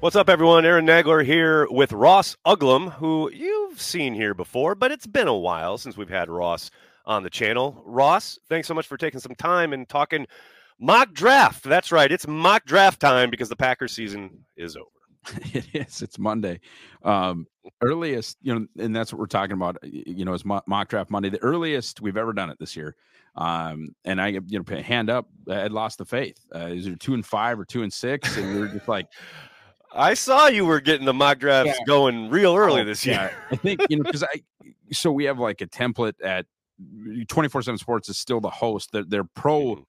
What's up, everyone? Aaron Nagler here with Ross Uglem, who you've seen here before, but it's been a while since we've had Ross on the channel. Ross, thanks so much for taking some time and talking mock draft. That's right, it's mock draft time because the Packers season is over. It is. It's Monday. Um, earliest, you know, and that's what we're talking about. You know, is mock draft Monday, the earliest we've ever done it this year. Um, and I, you know, hand up, I had lost the faith. Uh, is it two and five or two and six? And we are just like, I saw you were getting the mock drafts yeah. going real early oh, this year. Yeah. I think you know because I so we have like a template at 24 7 sports is still the host. They're, they're pro mm-hmm.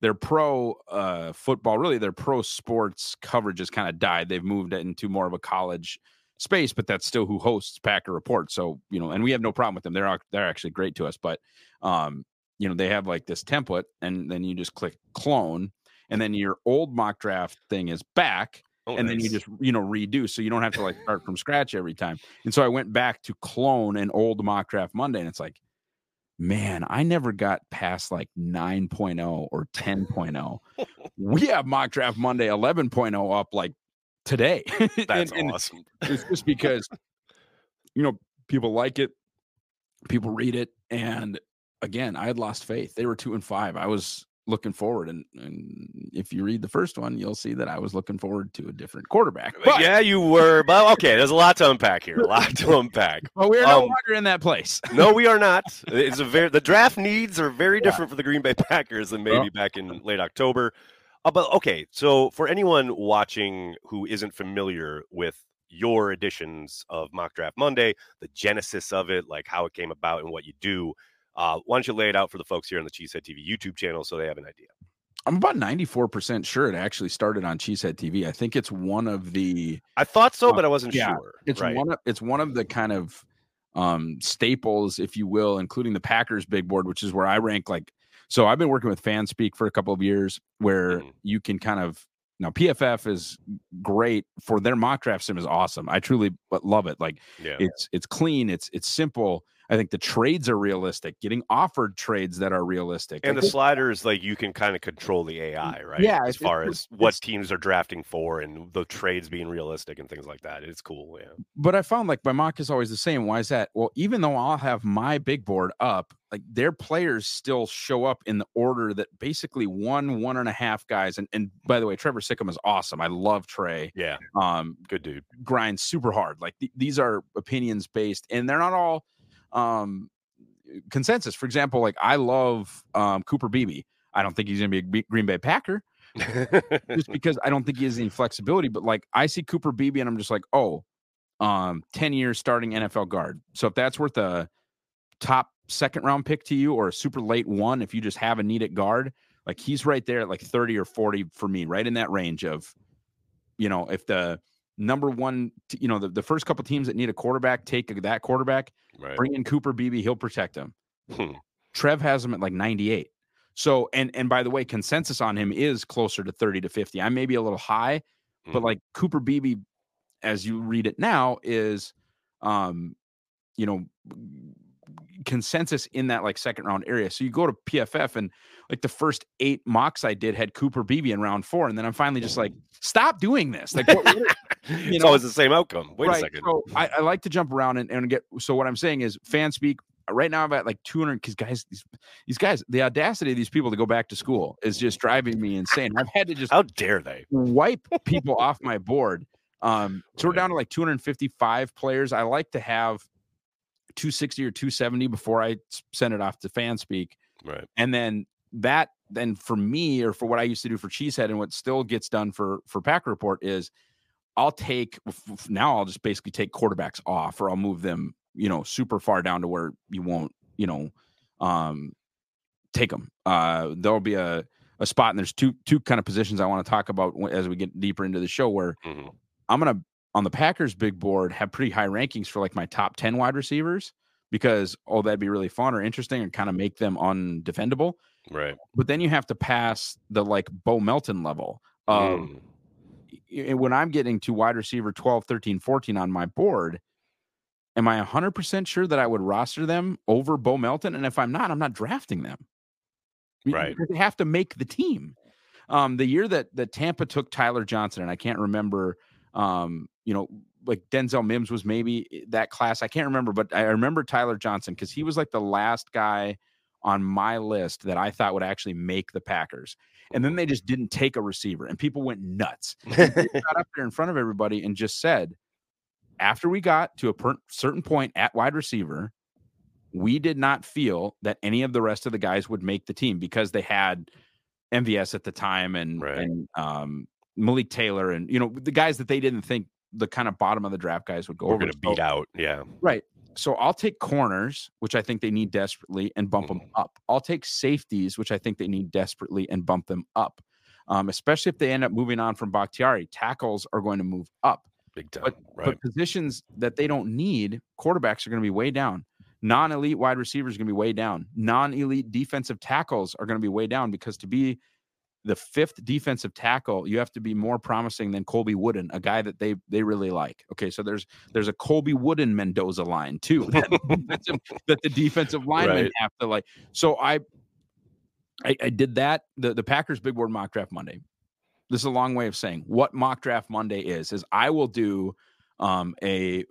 their pro uh, football, really their pro sports coverage has kind of died. They've moved it into more of a college space, but that's still who hosts Packer Report. So, you know, and we have no problem with them. They're they're actually great to us, but um, you know, they have like this template and then you just click clone and then your old mock draft thing is back Oh, and nice. then you just you know redo so you don't have to like start from scratch every time. And so i went back to clone an old mock draft monday and it's like man i never got past like 9.0 or 10.0 we have mock draft monday 11.0 up like today. That's and, awesome. and it's just because you know people like it people read it and again i had lost faith. They were two and five. I was looking forward. And, and if you read the first one, you'll see that I was looking forward to a different quarterback. But, yeah, you were. But okay, there's a lot to unpack here. A lot to unpack. But we're no um, longer in that place. no, we are not. It's a very the draft needs are very different for the Green Bay Packers than maybe well, back in late October. Uh, but okay, so for anyone watching who isn't familiar with your editions of Mock Draft Monday, the genesis of it, like how it came about and what you do. Uh, why don't you lay it out for the folks here on the Cheesehead TV YouTube channel so they have an idea? I'm about 94% sure it actually started on Cheesehead TV. I think it's one of the I thought so, uh, but I wasn't yeah, sure. It's right? one of it's one of the kind of um staples, if you will, including the Packers big board, which is where I rank like so I've been working with FanSpeak for a couple of years where mm. you can kind of now PFF is great for their mock draft sim is awesome. I truly but love it. Like yeah. it's it's clean, it's it's simple I think the trades are realistic, getting offered trades that are realistic. And the sliders, like you can kind of control the AI, right? Yeah. As far as what teams are drafting for and the trades being realistic and things like that. It's cool. Yeah. But I found like my mock is always the same. Why is that? Well, even though I'll have my big board up, like their players still show up in the order that basically one, one and a half guys. And and by the way, Trevor Sikkema is awesome. I love Trey. Yeah. Um, good dude. Grinds super hard. Like th- these are opinions based, and they're not all um, consensus. For example, like I love um, Cooper Beebe. I don't think he's going to be a Green Bay Packer just because I don't think he has any flexibility. But like I see Cooper Beebe and I'm just like, oh, um, 10 years starting NFL guard. So if that's worth a top second round pick to you or a super late one, if you just have a need at guard, like he's right there at like 30 or 40 for me, right in that range of, you know, if the number one, you know, the, the first couple teams that need a quarterback take that quarterback, right. bring in Cooper Beebe, he'll protect him. Hmm. Trev has him at like 98. So, and and by the way, consensus on him is closer to 30 to 50. I may be a little high, hmm. but like Cooper Beebe, as you read it now, is um, you know, consensus in that like second round area. So you go to PFF and like the first eight mocks I did had Cooper Beebe in round four, and then I'm finally just like, stop doing this. Like, what, what, it's know? always the same outcome. Wait right. a second. So I, I, like to jump around and, and get. So what I'm saying is, FanSpeak. Right now, I'm at like 200 because guys, these, these guys, the audacity of these people to go back to school is just driving me insane. I've had to just how dare they wipe people off my board. Um, so we're down to like 255 players. I like to have 260 or 270 before I send it off to FanSpeak. Right. And then that then for me or for what I used to do for Cheesehead and what still gets done for for Pack Report is I'll take now I'll just basically take quarterbacks off or I'll move them, you know, super far down to where you won't, you know, um take them. Uh there'll be a a spot and there's two two kind of positions I want to talk about as we get deeper into the show where mm-hmm. I'm going to on the Packers big board have pretty high rankings for like my top 10 wide receivers because oh that'd be really fun or interesting and kind of make them undefendable. Right. But then you have to pass the like Bo Melton level of mm. When I'm getting to wide receiver 12, 13, 14 on my board, am I 100% sure that I would roster them over Bo Melton? And if I'm not, I'm not drafting them. Right. They have to make the team. Um, the year that, that Tampa took Tyler Johnson, and I can't remember Um, you know, like Denzel Mims was maybe eh, that class. I can't remember, but I remember Tyler Johnson because he was like the last guy on my list that I thought would actually make the Packers. And then they just didn't take a receiver, and people went nuts. got up there in front of everybody and just said, after we got to a per- certain point at wide receiver, we did not feel that any of the rest of the guys would make the team because they had MVS at the time and Right. and um, Malik Taylor and you know the guys that they didn't think the kind of bottom of the draft guys would go We're over. going to beat So- out. Yeah. Right. So I'll take corners, which I think they need desperately, and bump them up. I'll take safeties, which I think they need desperately, and bump them up. Um, especially if they end up moving on from Bakhtiari, tackles are going to move up. Big time. But right. but positions that they don't need, quarterbacks are going to be way down. Non-elite wide receivers are going to be way down. Non-elite defensive tackles are going to be way down because to be the fifth defensive tackle, you have to be more promising than Colby Wooden, a guy that they they really like. Okay, so there's there's a Colby Wooden Mendoza line too that, that the defensive linemen Right. have to like. So I, I I did that. The the Packers big board mock draft Monday. This is a long way of saying what mock draft Monday is. Is I will do um, a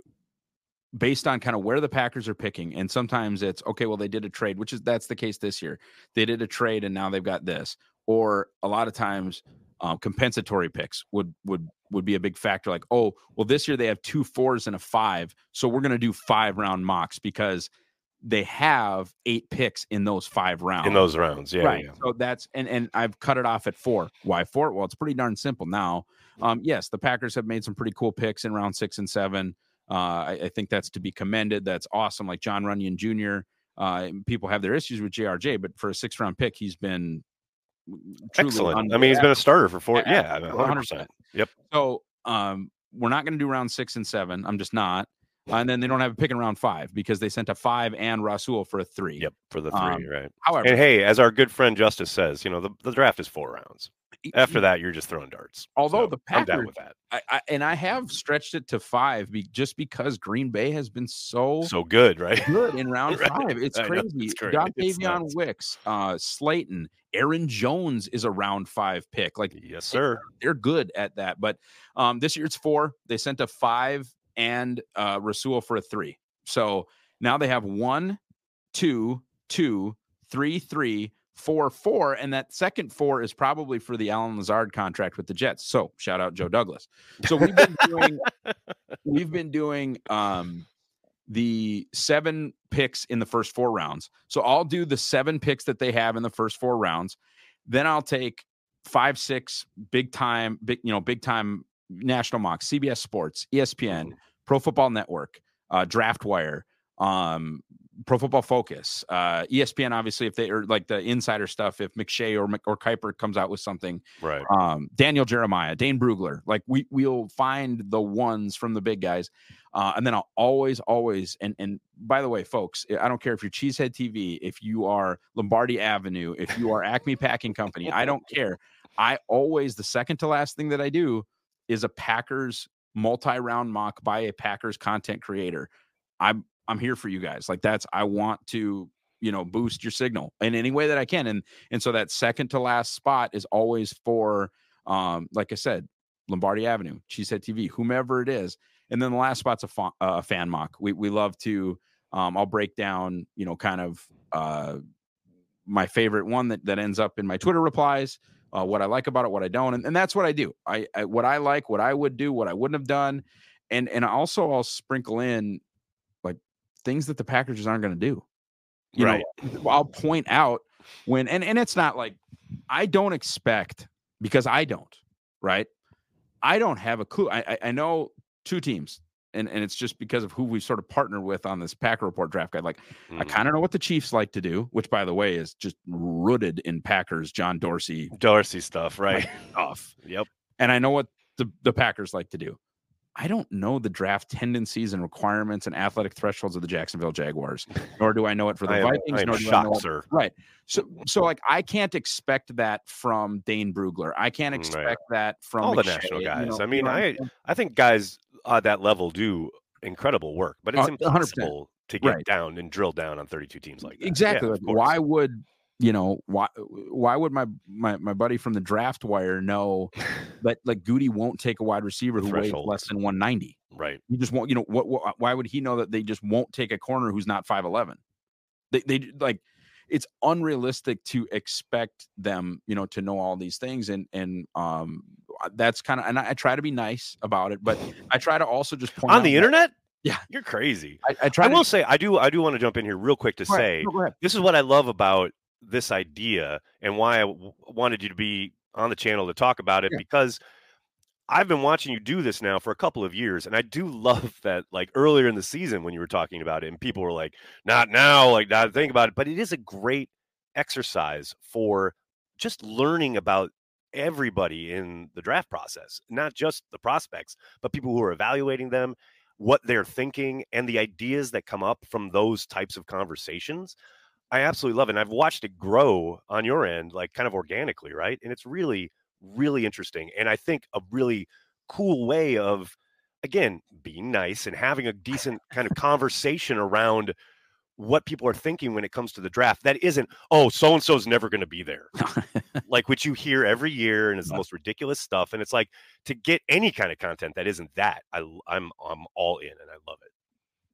based on kind of where the Packers are picking, and sometimes it's okay. Well, they did a trade, which is that's the case this year. They did a trade, and now they've got this. Or a lot of times, um, compensatory picks would would would be a big factor. Like, oh, well, this year they have two fours and a five, so we're going to do five round mocks because they have eight picks in those five rounds in those rounds. Yeah. right. yeah. So that's and and I've cut it off at four. Why four? Well, it's pretty darn simple now. Um, yes, the Packers have made some pretty cool picks in round six and seven. Uh, I, I think that's to be commended. That's awesome. Like John Runyan Jr. Uh, people have their issues with JRJ, but for a six round pick, he's been Excellent. I mean, he's been a starter for four. Yeah, Yeah. 100%. 100%. Yep. So um, we're not going to do round six and seven. I'm just not. Uh, and then they don't have a pick in round five because they sent a five and Rasul for a three. Yep. For the three. Um, right. However, And hey, as our good friend Justice says, you know, the, the draft is four rounds. After that, you're just throwing darts. Although So the I'm down with that. I, I and I have stretched it to five be, just because Green Bay has been so, So good, right? good in round Right. five. It's know, crazy. it's great. Got Dontayvion. Wicks, uh, Slayton, Aaron Jones is a round five pick. Like Yes, sir. they're good at that. But um, this year it's four. They sent a five and uh, Rasul for a three. So now they have one, two, two, three, three, four, four, and that second four is probably for the Allen Lazard contract with the Jets. So shout out Joe Douglas. So we've been doing we've been doing um the seven picks in the first four rounds. So I'll do the seven picks that they have in the first four rounds. Then I'll take five, six big time, big, you know, big time national mocks, CBS Sports, ESPN, Mhm. Pro Football Network, uh, Draft Wire, um, Pro Football Focus, uh, ESPN. Obviously, if they are like the insider stuff, if McShay or Mc- or Kiper comes out with something, Right. um, Daniel Jeremiah, Dane Brugler. Like we we'll find the ones from the big guys, uh, and then I'll always, always, and and by the way, folks, I don't care if you're Cheesehead TV, if you are Lombardi Avenue, if you are Acme Packing Company, I don't care. I always the second to last thing that I do is a Packers multi-round mock by a Packers content creator. I'm I'm here for you guys. Like that's I want to you know boost your signal in any way that I can, and and so that second to last spot is always for um like I said, Lombardi Avenue, Cheesehead TV, whomever it is, and then the last spot's a, fa- a fan mock. We we love to um I'll break down you know kind of uh my favorite one that that ends up in my Twitter replies. Uh, what I like about it, what I don't, and, and that's what I do. I, I what I like, what I would do, what I wouldn't have done, and and also I'll sprinkle in things that the Packers aren't going to do. You Right. know, I'll point out when and and it's not like I don't expect because I don't right. I don't have a clue. I I, I know two teams, and and it's just because of who we sort of partner with on this Packer Report draft guide. Like I Mhm. kind of know what the Chiefs like to do, which by the way is just rooted in Packers John Dorsey Dorsey stuff, right? stuff. yep. And I know what the, the Packers like to do. I don't know the draft tendencies and requirements and athletic thresholds of the Jacksonville Jaguars, nor do I know it for the I am, Vikings, I nor do I know shocked, it sir. Right. So so like I can't expect that from Dane Brugler. I can't Right. expect that from All the McShay, national you guys. know- I you mean, know I'm I think guys at that level do incredible work, but it's Uh, 100%. impossible to get Right. down and drill down on 32 teams like that. Exactly. of like, why would you know why why would my my, my buddy from the draft wire know that like Gutey won't take a wide receiver who weighs less than 190 right you just won't you know what, what why would he know that they just won't take a corner who's not 511 they they like it's unrealistic to expect them you know to know all these things and and um that's kind of and I, I, try to be nice about it but i try to also just point on the internet yeah, you're crazy. I, I try. I will say, I do. I do want to jump in here real quick to say this is what I love about this idea and why I w- wanted you to be on the channel to talk about it yeah. because I've been watching you do this now for a couple of years, and I do love that. Like earlier in the season when you were talking about it, and people were like, "Not now," like not think about it. But it is a great exercise for just learning about everybody in the draft process, not just the prospects, but people who are evaluating them, what they're thinking, and the ideas that come up from those types of conversations. I absolutely love it. And I've watched it grow on your end, like kind of organically, right? And it's really, really interesting. And I think a really cool way of, again, being nice and having a decent kind of conversation around what people are thinking when it comes to the draft. That isn't, oh, so and so's never going to be there, like which you hear every year, and it's the most ridiculous stuff. And it's like to get any kind of content that isn't that, I, I'm I'm all in, and I love it.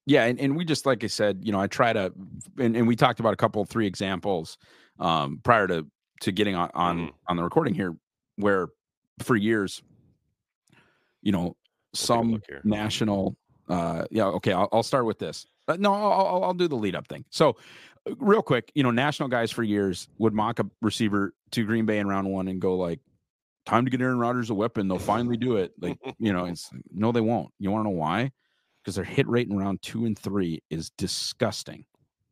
Yeah, and, and we just like I said, you know, I try to, and, and we talked about a couple, three examples um, prior to to getting on on, mm. on the recording here, where for years, you know, some national, uh, yeah, okay, I'll, I'll start with this. Uh, no, I'll, I'll do the lead up thing. So, uh, real quick, you know, national guys for years would mock a receiver to Green Bay in round one and go like, "Time to get Aaron Rodgers a weapon. They'll finally do it." Like, you know, it's no, they won't. You want to know why? Because their hit rate in round two and three is disgusting.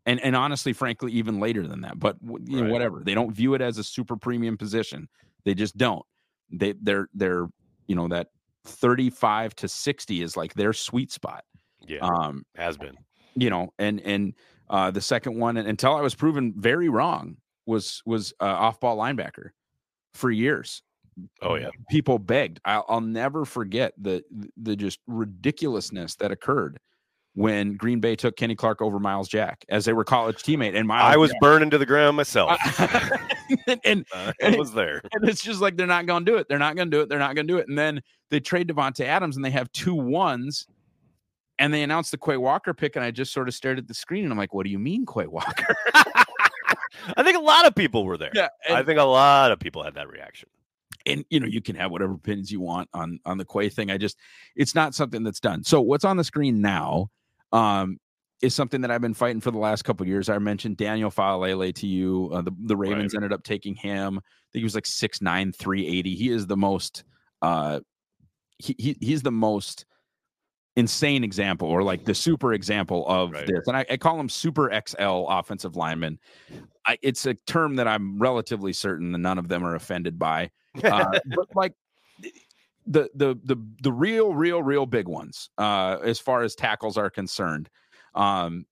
And and honestly, frankly, even later than that. But you right. know, whatever. They don't view it as a super premium position. They just don't. They they're they're you know that 35 to 60 is like their sweet spot. Yeah. Um has been. You know, and and uh the second one until I was proven very wrong was was uh, off ball linebacker for years. Oh yeah. People begged. I'll, I'll never forget the the just ridiculousness that occurred when Green Bay took Kenny Clark over Myles Jack as they were college teammate. And Myles I was Jack, burning to the ground myself. and, and, uh, and, was there. And it's just like they're not going to do it. They're not going to do it. They're not going to do it. And then they trade Davante Adams and they have two ones. And they announced the Quay Walker pick, and I just sort of stared at the screen and I'm like, "What do you mean, Quay Walker?" I think a lot of people were there. Yeah, and, I think a lot of people had that reaction and you know you can have whatever opinions you want on on the Quay thing. I just it's not something that's done. So what's on the screen now um, is something that I've been fighting for the last couple years. I mentioned Daniel Faalele to you. Uh, the the Ravens right. ended up taking him. I think he was like 6'9", 380. He is the most uh, he, he he's the most insane example or like the super example of right. this. And I, I, call him super XL offensive lineman. I, it's a term that I'm relatively certain that none of them are offended by. Uh, but like the the the the real real real big ones uh, as far as tackles are concerned. Um,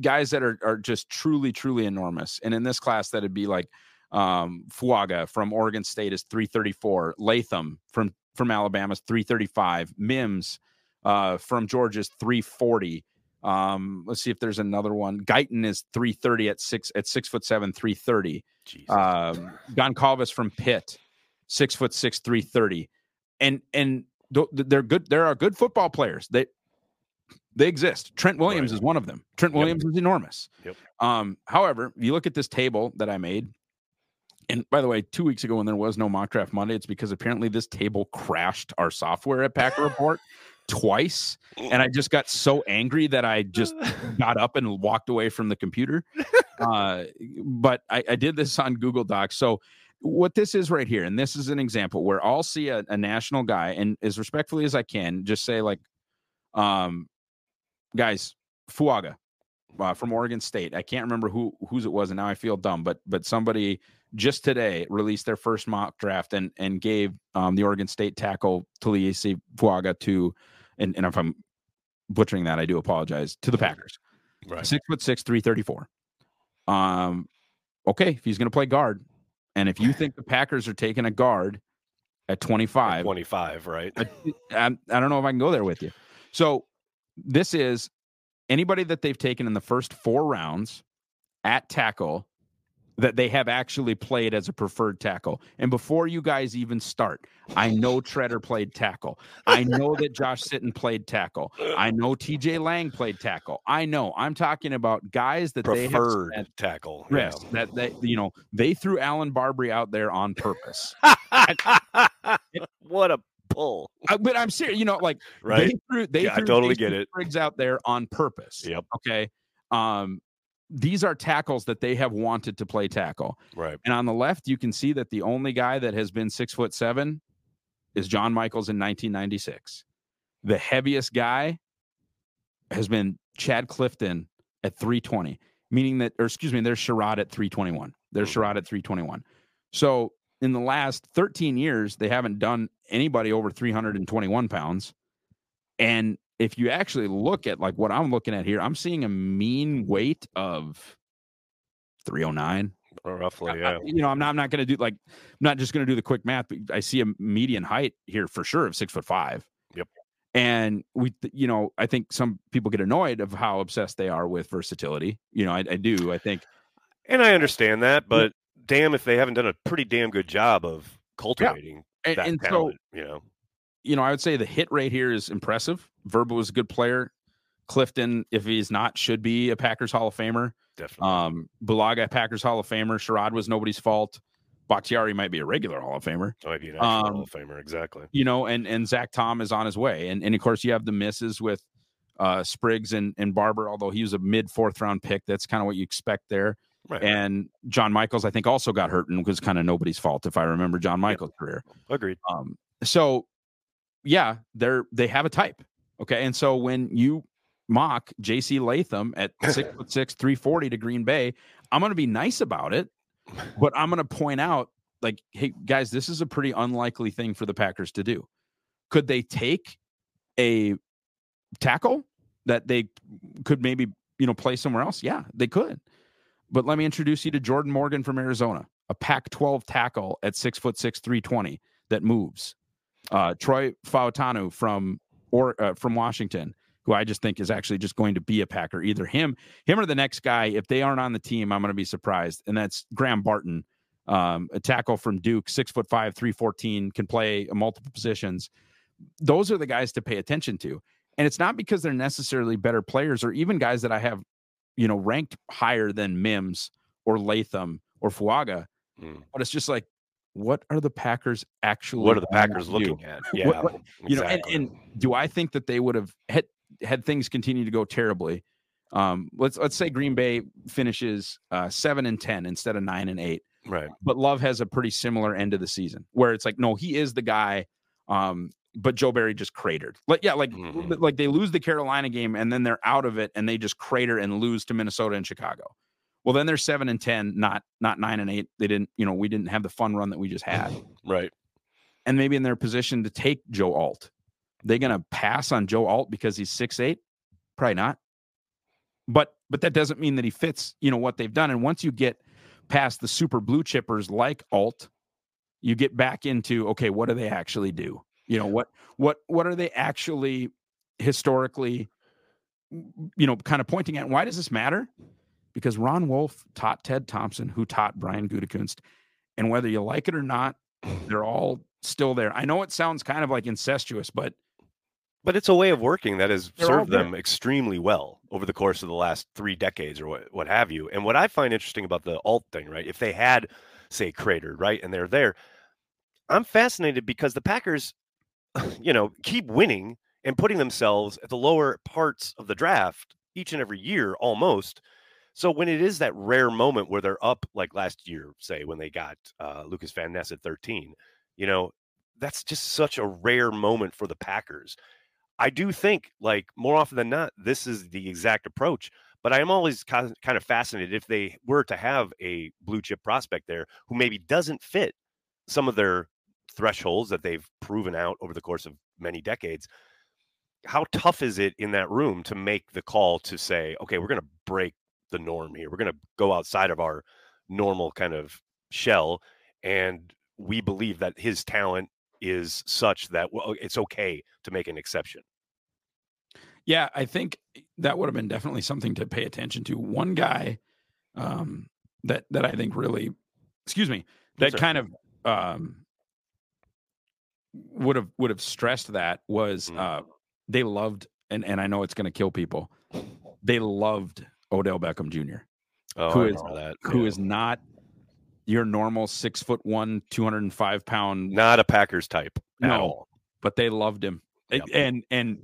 guys that are are just truly truly enormous. And in this class that'd be like um Fuaga from Oregon State is 334, Latham from from Alabama's 335, Mims uh, from Georgia's 340. Um, let's see if there's another one. Guyton is 330 at six at six foot seven, 330. Um, Goncalves from Pitt, six foot six, 330. And and they're good. There are good football players. They they exist. Trent Williams right. is one of them. Trent Williams yep. is enormous. Yep. Um, however, if you look at this table that I made, and by the way, two weeks ago when there was no mock draft Monday, it's because apparently this table crashed our software at Packer Report twice and i just got so angry that i just got up and walked away from the computer uh, but I, I, did this on google docs so what this is right here and this is an example where i'll see a, a national guy and as respectfully as i can just say like um guys fuaga uh, from oregon state i can't remember who whose it was and now i feel dumb but but somebody just today released their first mock draft and and gave um, the Oregon State tackle Taliese Fuaga to and, and if I'm butchering that, I do apologize to the Packers. Right. Six foot six, three thirty four. Um, okay, if he's going to play guard, and if you think the Packers are taking a guard at twenty five, twenty five, right? I, I, I don't know if I can go there with you. So this is anybody that they've taken in the first four rounds at tackle that they have actually played as a preferred tackle. And before you guys even start, I know Tretter played tackle. I know that Josh Sitton played tackle. I know TJ Lang played tackle. I know. I'm talking about guys that preferred they spent, tackle. yes, that they you know they threw Allen Barbre out there on purpose. what a pull! I, but I'm serious. You know, like Right? they threw they Yeah, I totally Jason get it. Spriggs out there on purpose. Yep. Okay. Um, these are tackles that they have wanted to play tackle. Right. And on the left, you can see that the only guy that has been six foot seven is John Michels in 1996. The heaviest guy has been Chad Clifton at 320, meaning that, or excuse me, there's Sherrod at 321. There's Mhm. Sherrod at 321. So in the last 13 years, they haven't done anybody over 321 pounds. And if you actually look at like what I'm looking at here, I'm seeing a mean weight of 309. Roughly, I- yeah. I- you know, I'm not, I'm not going to do like, I'm not just going to do the quick math, but I see a median height here for sure of six foot five. Yep. And we, you know, I think some people get annoyed of how obsessed they are with versatility. You know, I, I do. I think, And I understand that, but damn if they haven't done a pretty damn good job of cultivating and, that and so, you know. you know, I would say the hit rate here is impressive. Verba was a good player. Clifton, if he's not, should be a Packers Hall of Famer. Definitely. Um, Bulaga, Packers Hall of Famer. Sherrod was nobody's fault. Bakhtiari might be a regular Hall of Famer. Might be an actual Hall um, of Famer, exactly. you know, and and Zach Tom is on his way, and and of course you have the misses with uh Spriggs and and Barbre, although he was a mid fourth round pick. That's kind of what you expect there. Right. And John Michels, I think, also got hurt and was kind of nobody's fault, if I remember John Michels' career. Agreed. Um, so yeah, they're they have a type. Okay. And so when you mock JC Latham at six foot six, 340 to Green Bay, I'm gonna be nice about it, but I'm gonna point out, like, hey guys, this is a pretty unlikely thing for the Packers to do. Could they take a tackle that they could maybe you know play somewhere else? Yeah, they could. But let me introduce you to Jordan Morgan from Arizona, a Pac 12 tackle at six foot six, 320 that moves. Uh, Troy Fautanu from or uh, from Washington, who I just think is actually just going to be a Packer. Either him, him or the next guy. If they aren't on the team, I'm going to be surprised. And that's Graham Barton, um, a tackle from Duke, six foot five, three fourteen, can play multiple positions. Those are the guys to pay attention to. And it's not because they're necessarily better players or even guys that I have, you know, ranked higher than Mims or Latham or Fuaga, Mm. but it's just like, what are the Packers actually? What are the Packers looking at? Yeah. What- what- You know, and, and do I think that they would have had had things continue to go terribly? Um, let's let's say Green Bay finishes uh, seven and ten instead of nine and eight right. but Love has a pretty similar end of the season where it's like, no, he is the guy. Um, but Joe Barry just cratered. Like, yeah, like Mhm. like they lose the Carolina game and then they're out of it and they just crater and lose to Minnesota and Chicago. Well, then they're seven and ten, not not nine and eight. They didn't, you know, we didn't have the fun run that we just had. Right. And maybe in their position to take Joe Alt. They gonna pass on Joe Alt because he's six eight? Probably not. But but that doesn't mean that he fits, you know, what they've done. And once you get past the super blue chippers like Alt, you get back into okay, what do they actually do? You know, what what what are they actually historically you know, kind of pointing at why does this matter? Because Ron Wolf taught Ted Thompson, who taught Brian Gutekunst, and whether you like it or not, they're all still there. I know it sounds kind of like incestuous, but But it's a way of working that has served them extremely well over the course of the last three decades or what, what have you. And what I find interesting about the alt thing, right? If they had, say, cratered, right, and they're there, I'm fascinated because the Packers, you know, keep winning and putting themselves at the lower parts of the draft each and every year almost. So when it is that rare moment where they're up, like last year, say, when they got uh, Lucas Van Ness at 13, you know, that's just such a rare moment for the Packers. I do think, like more often than not, this is the exact approach. But I am always kind of kind of fascinated if they were to have a blue chip prospect there who maybe doesn't fit some of their thresholds that they've proven out over the course of many decades. How tough is it in that room to make the call to say, okay, we're going to break the norm here. We're going to go outside of our normal kind of shell, and we believe that his talent is such that well, it's okay to make an exception. Yeah, I think that would have been definitely something to pay attention to. One guy, um, that that I think really, excuse me, that kind of um, would have would have stressed that was Mm. uh, they loved and and I know it's going to kill people. They loved Odell Beckham Jr. Oh, Who is- that. who yeah. is not your normal six foot one, two hundred and five pound, not a Packers type at No. all. but they loved him. Yep. And and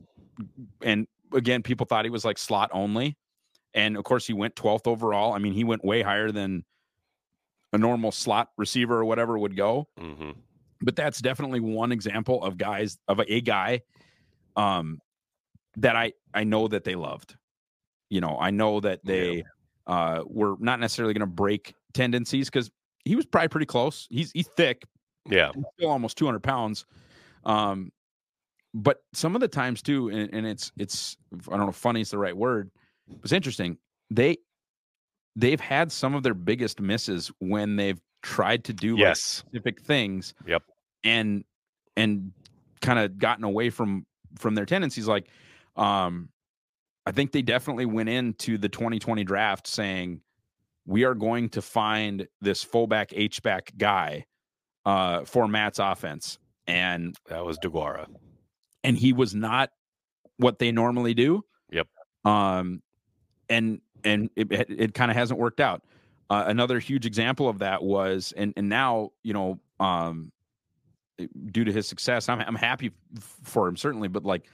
and again, people thought he was like slot only, and of course he went twelfth overall. I mean, he went way higher than a normal slot receiver or whatever would go. hmm But that's definitely one example of guys of a, a guy, um, that I I know that they loved. You know, I know that Yeah. they uh were not necessarily going to break tendencies because he was probably pretty close. He's he's thick, Yeah, he's still almost 200 pounds. Um, but some of the times too, and, and it's it's I don't know, if funny is the right word. It's interesting. They they've had some of their biggest misses when they've tried to do like specific things. Yep. And and kind of gotten away from from their tendencies. Like, um, I think they definitely went into the 2020 draft saying we are going to find this fullback H back guy uh, for Matt's offense, and that was Deguara. and he was not what they normally do. Yep. Um, and and it it, kind of hasn't worked out. Uh, another huge example of that was, and and now you know, um, due to his success, I'm I'm happy for him certainly, but like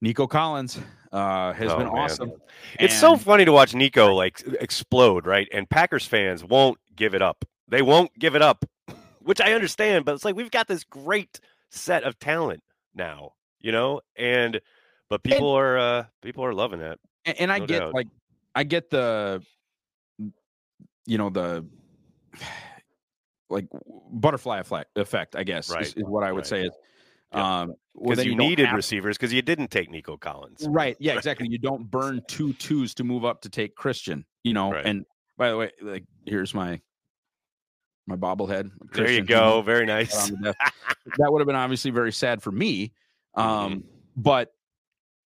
Nico Collins uh, has Oh, been man. awesome. It's so funny to watch Nico like explode, right? And Packers fans won't give it up. They won't give it up, which I understand, but it's like we've got this great set of talent now, you know? And but people are uh people are loving it. and, and I No get doubt. like I get the you know the like butterfly effect, effect I guess Right, is, is what I would right. say is Yep. um Because then you, don't needed have- receivers because you didn't take Nico Collins. right yeah exactly you don't burn two twos to move up to take Christian you know Right. and by the way like here's my my bobblehead There you Christian, go. Very nice. that would have been obviously very sad for me Mm-hmm. um but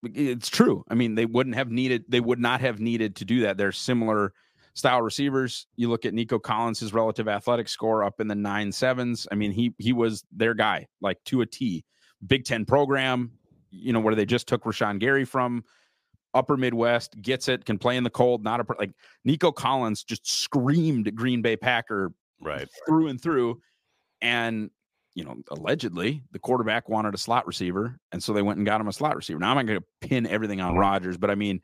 it's true i mean they wouldn't have needed they would not have needed to do that they're similar style receivers you look at nico collins his relative athletic score up in the nine sevens i mean he he was their guy like to a t big 10 program you know where they just took Rashan Gary from upper midwest gets it can play in the cold not a like nico collins just screamed green bay packer Right. through and through. And, you know, allegedly the quarterback wanted a slot receiver. And so they went and got him a slot receiver. Now I'm not going to pin everything on Rodgers, but I mean,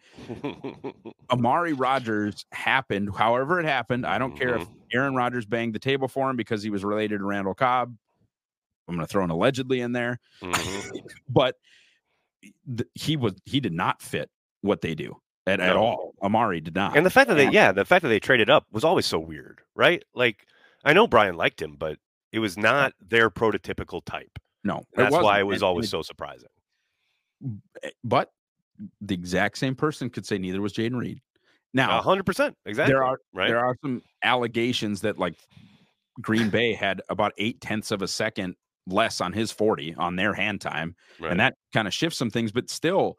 Amari Rodgers happened, however it happened. I don't care if mm-hmm. Aaron Rodgers banged the table for him because he was related to Randall Cobb. I'm going to throw an allegedly in there, Mhm. but th- he was, he did not fit what they do at, at all. Amari did not. And the fact that they, And- yeah, the fact that they traded up was always so weird, right? Like, I know Brian liked him, but it was not their prototypical type. no, That's why it was And- always so surprising. but the exact same person could say neither was Jayden Reed. Now, hundred percent, exactly. there are right. there are some allegations that like Green Bay had about eight tenths of a second less on his 40 on their hand time. right. And that kind of shifts some things, but still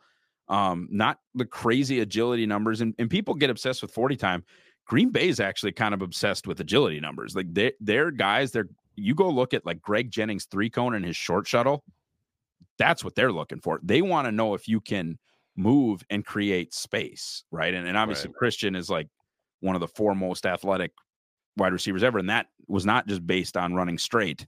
um not the crazy agility numbers. And, and people get obsessed with 40 time. Green Bay is actually kind of obsessed with agility numbers. Like they they're guys, they're you go look at like Greg Jennings three cone and his short shuttle. That's what they're looking for. They want to know if you can move and create space, right? And and obviously Right. Christian is like one of the four most athletic wide receivers ever. And that was not just based on running straight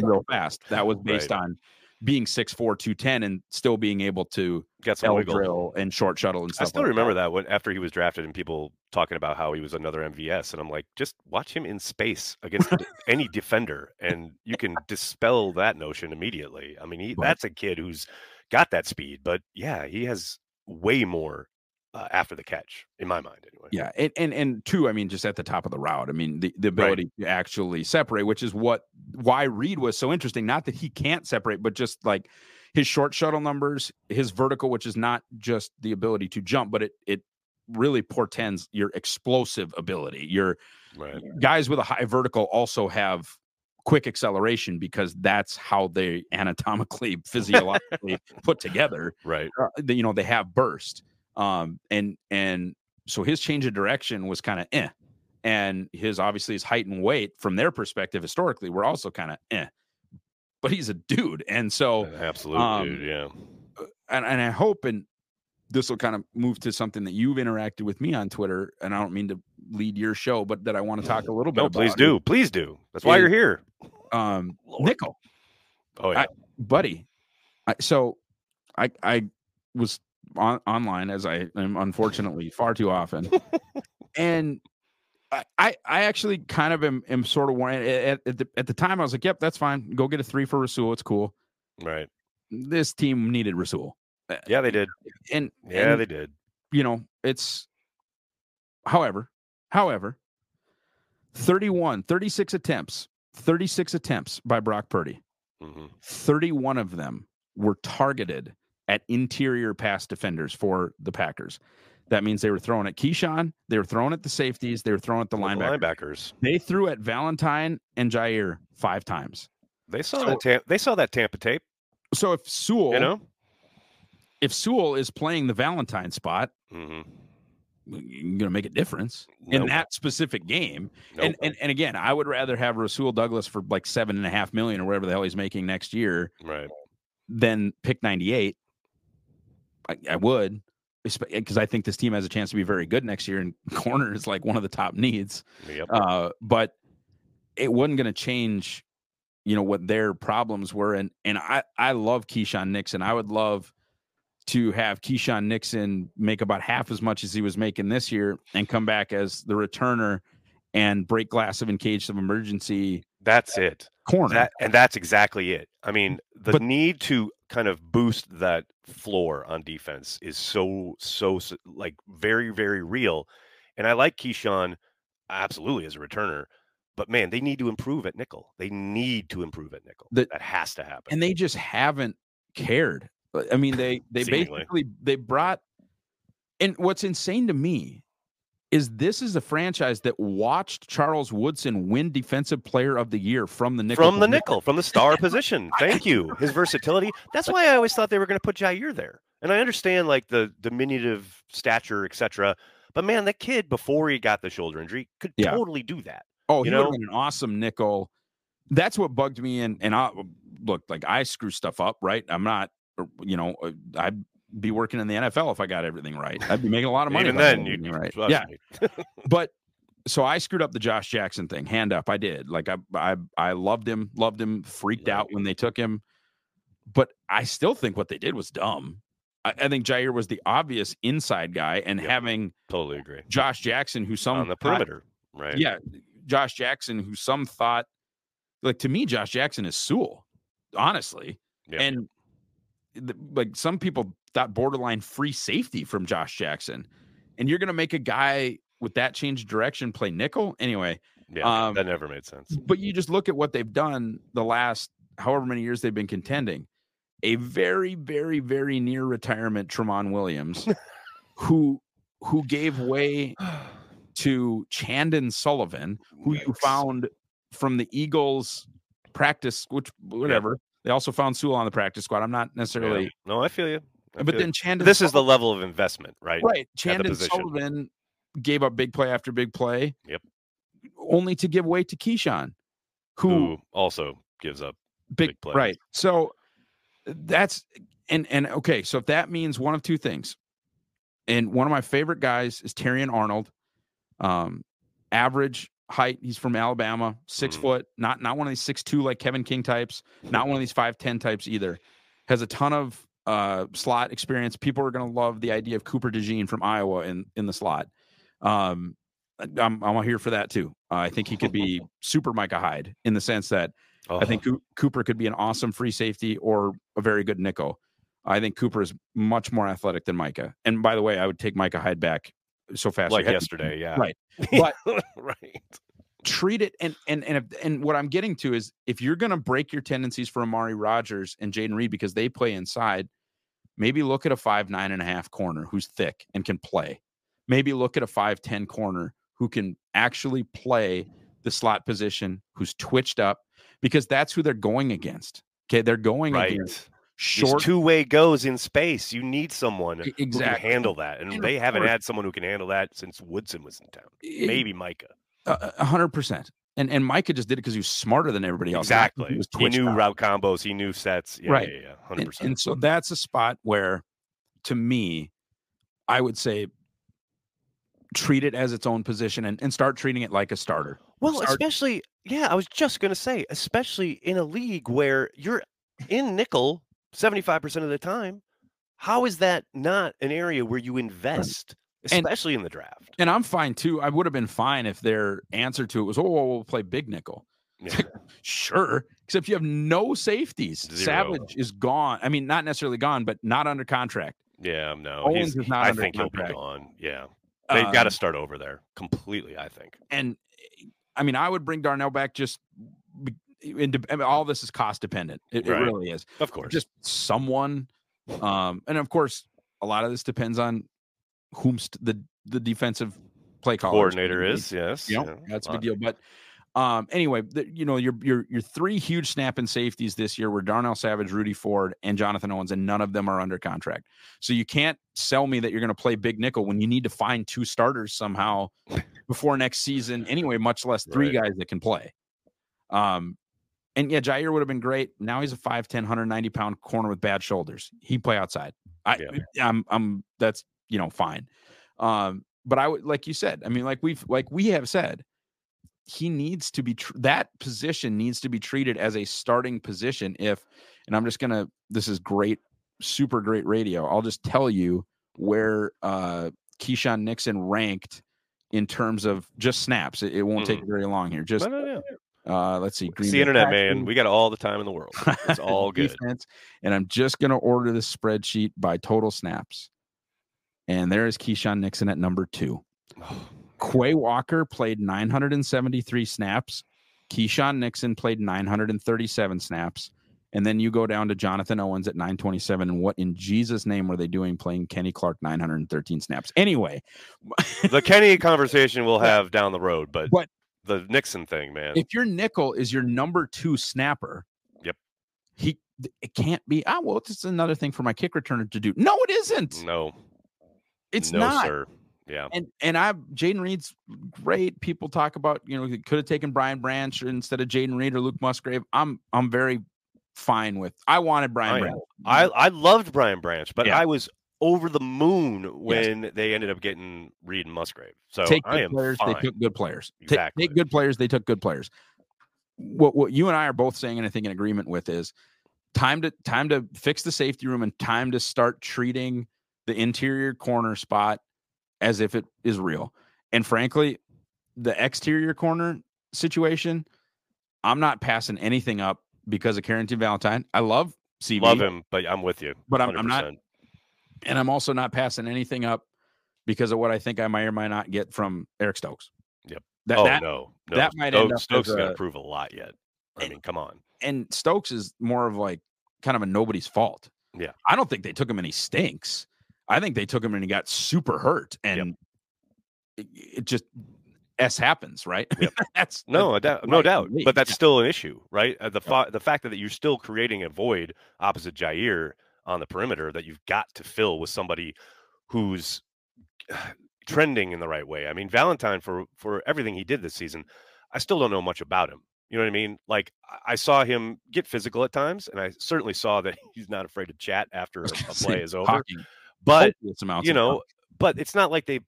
real fast. That was based Right. on being 6'4, 210 and still being able to get some L wiggle. drill and short shuttle and stuff. I still like remember that when after he was drafted and people talking about how he was another MVS, and I'm like, just watch him in space against any defender, and you can dispel that notion immediately. I mean, he, that's a kid who's got that speed, but yeah, he has way more uh, after the catch, in my mind, anyway. Yeah, and, and and two, I mean, just at the top of the route. I mean, the, the ability to actually separate, which is what why Reed was so interesting. Not that he can't separate, but just like his short shuttle numbers, his vertical, which is not just the ability to jump, but it it really portends your explosive ability. Your Right. guys with a high vertical also have quick acceleration because that's how they anatomically physiologically put together Right. uh, you know they have burst um and and so his change of direction was kind of eh and his obviously his height and weight from their perspective historically were also kind of eh. But he's a dude, and so Absolute um, dude, yeah. and, and I hope and this will kind of move to something that you've interacted with me on Twitter, and I don't mean to lead your show, but that I want to talk a little bit No, about. please do. Please do. That's why you're here. Um, nickel, Oh yeah. buddy. I, so I I was on online as I am unfortunately far too often, and I, I I actually kind of am, am sort of worried. At, at, the, at the time, I was like, "Yep, that's fine. Go get a three for Rasul. It's cool." right. This team needed Rasul, Yeah, they did. and Yeah, and, they did. you know it's. However, however, 31, 36 attempts, 36 attempts by Brock Purdy. hmm 31 of them were targeted at interior pass defenders for the Packers. That means they were throwing at Keisean, they were throwing at the safeties, they were throwing at the linebacker. linebackers. They threw at Valentine and Jaire five times. They saw So- that. Tam- they saw that Tampa tape. So if Sewell, You know. if Sewell is playing the Valentine spot, hmm you're going to make a difference in that specific game. Nope. And, and and again, I would rather have Rasul Douglas for like seven and a half million or whatever the hell he's making next year right. than pick 98. I, I would, because I think this team has a chance to be very good next year, and corner is like one of the top needs. Yep. Uh, but it wasn't going to change, you know, what their problems were. And and I I love Keisean Nixon. I would love to have Keisean Nixon make about half as much as he was making this year and come back as the returner and break glass of in case of emergency That's it. Corner. That and that's exactly it. I mean, the But- need to kind of boost that floor on defense is so so s- like very very real. And I like Keisean absolutely as a returner, but man, they need to improve at nickel. They need to improve at nickel. The- that has to happen. and they just haven't cared. I mean, they they basically they brought. And what's insane to me is this is a franchise that watched Charles Woodson win Defensive Player of the Year from the nickel. from the nickel, from the star position. Thank you. His versatility. That's why I always thought they were going to put Jaire there. And I understand like the diminutive stature, etc. But man, that kid before he got the shoulder injury could Yeah. totally do that. Oh, he you would have know? been an awesome nickel. That's what bugged me. And and I look like I screw stuff up, right? I'm not, you know, I'd be working in the NFL if I got everything right. I'd be making a lot of money. Even if I got then, you right. Yeah, but so I screwed up the Josh Jackson thing. Hand up, I did. Like I, I, I loved him, loved him. Freaked Yeah. out when they took him, but I still think what they did was dumb. I, I think Jaire was the obvious inside guy, and Yep. having Totally agree. Josh Jackson, who some On the thought- perimeter, right? yeah, Josh Jackson, who some thought, like to me, Josh Jackson is Sewell, honestly, Yeah. and the, like some people thought borderline free safety from Josh Jackson, and you're gonna make a guy with that change of direction play nickel anyway. yeah, um, that never made sense. But you just look at what they've done the last however many years they've been contending. A very, very, very near retirement Tramon Williams, who who gave way to Chandon Sullivan, who you found from the Eagles practice, which whatever. They also found Sewell on the practice squad. I'm not Yeah. necessarily, No, I feel you. I but then Chandon. this is the level of investment, right? right. Chandon. Sullivan gave up big play after big play. Yep. Only to give way to Keisean, who Who also gives up big, big plays. right. So that's and and okay. So if that means one of two things, and one of my favorite guys is Terrion Arnold, um, average height. He's from Alabama, 6 Mhm. foot, not not one of these six two like Kevin King types, not one of these five ten types either. Has a ton of uh, slot experience. People are going to love the idea of Cooper DeJean from Iowa in in the slot. Um, I'm I'm here for that too. Uh, I think he could be super Micah Hyde in the sense that I think Coo- Cooper could be an awesome free safety or a very good nickel. I think Cooper is much more athletic than Micah. And by the way, I would take Micah Hyde back so fast. like yesterday, yeah. Right. But right. Treat it and and and if, and what I'm getting to is if you're going to break your tendencies for Amari Rodgers and Jayden Reed because they play inside, maybe look at a five nine and a half corner who's thick and can play. Maybe look at a five ten corner who can actually play the slot position, who's twitched up, because that's who they're going against. Okay, they're going Right. against Short two way goes in space. You need someone E- who exactly. can handle that. And, And they haven't course- had someone who can handle that since Woodson was in town. Maybe Micah. Uh, uh, a hundred percent. And and Micah just did it because he was smarter than everybody else. Exactly. He, was He knew out. route combos. He knew sets. Yeah, Right. Yeah, yeah, hundred And, percent. and so that's a spot where, to me, I would say treat it as its own position and, and start treating it like a starter. Well, start- especially yeah, I was just gonna say, especially in a league where you're in nickel seventy five percent of the time. How is that not an area where you invest, And- especially in the draft? And I'm fine too. I would have been fine if their answer to it was, "Oh, well, we'll play big nickel." Yeah. Sure, except you have no safeties. Zero. Savage is gone. I mean, not necessarily gone, but not under contract. Yeah, no, Owens he's, is not I under think he'll contract. be gone. Yeah, they've got to Um, start over there completely. I think. and eh, I mean, I would bring Darnell back just. be- in de- I mean, all this is cost dependent. It, it really is. Of course. Just someone, um, and of course, a lot of this depends on whom the the defensive play caller coordinator is yes. You know, yeah, that's a big deal. But um, anyway, the, you know, your your your three huge snap and safeties this year were Darnell Savage, Rudy Ford, and Jonathan Owens, and none of them are under contract. So you can't sell me that you're going to play big nickel when you need to find two starters somehow before next season anyway, much less three Right. guys that can play. Um, and yeah, Jaire would have been great. Now he's a 5'10, 190 pound corner with bad shoulders. He play outside. I, yeah. I'm, I'm, that's, you know, fine. Um, but I would, like you said, I mean, like we've, like we have said, he needs to be, tr- that position needs to be treated as a starting position. If, and I'm just going to, this is great, super great radio. I'll just tell you where, uh, Keisean Nixon ranked in terms of just snaps. It, it won't take very long here. Just uh, let's see. It's Green the internet, Packers, man. We got all the time in the world. It's all good. defense, and I'm just going to order the spreadsheet by total snaps. And there is Keisean Nixon at number two. Quay Walker played 973 snaps. Keisean Nixon played 937 snaps. And then you go down to Jonathan Owens at 927. And what in Jesus' name were they doing playing Kenny Clark 913 snaps? Anyway, the Kenny conversation we'll have down the road, but, But- the Nixon thing, man. if your nickel is your number two snapper, Yep. he it can't be. Ah, well, it's another thing for my kick returner to do. No, it isn't. no, It's no, not. sir. Yeah, And and I Jayden Reed's great. People talk about you know he could have taken Brian Branch instead of Jayden Reed or Luke Musgrave. I'm I'm very fine with. I wanted Brian I Branch. I I loved Brian Branch, but Yeah. I was over the moon when they ended up getting Reed and Musgrave. So take I good am players. fine. They took good players. Exactly. take good players. They took good players. What what you and I are both saying, and I think in agreement with, is time to time to fix the safety room and time to start treating the interior corner spot as if it is real. And frankly, the exterior corner situation, I'm not passing anything up because of Carrington Valentine. I love CV, Love him, but I'm with you. but I'm, I'm not and I'm also not passing anything up because of what I think I might or might not get from Eric Stokes. Yep. That, oh that no, no. that might end Stokes, up Stokes as got to prove a lot yet. I and- mean, come on. and Stokes is more of like kind of a nobody's fault. Yeah. I don't think they took him any stinks. I think they took him and he got super hurt and it, it just s happens, right? Yep. that's No, doubt, no doubt. But that's yeah. still an issue, right? Uh, The fa- the fact that you're still creating a void opposite Jaire on the perimeter that you've got to fill with somebody who's trending in the right way. I mean, Valentine for for everything he did this season, I still don't know much about him. You know what I mean? Like I- saw him get physical at times, and I certainly saw that he's not afraid to chat after a, a play is over. Talking But you know, but it's not like they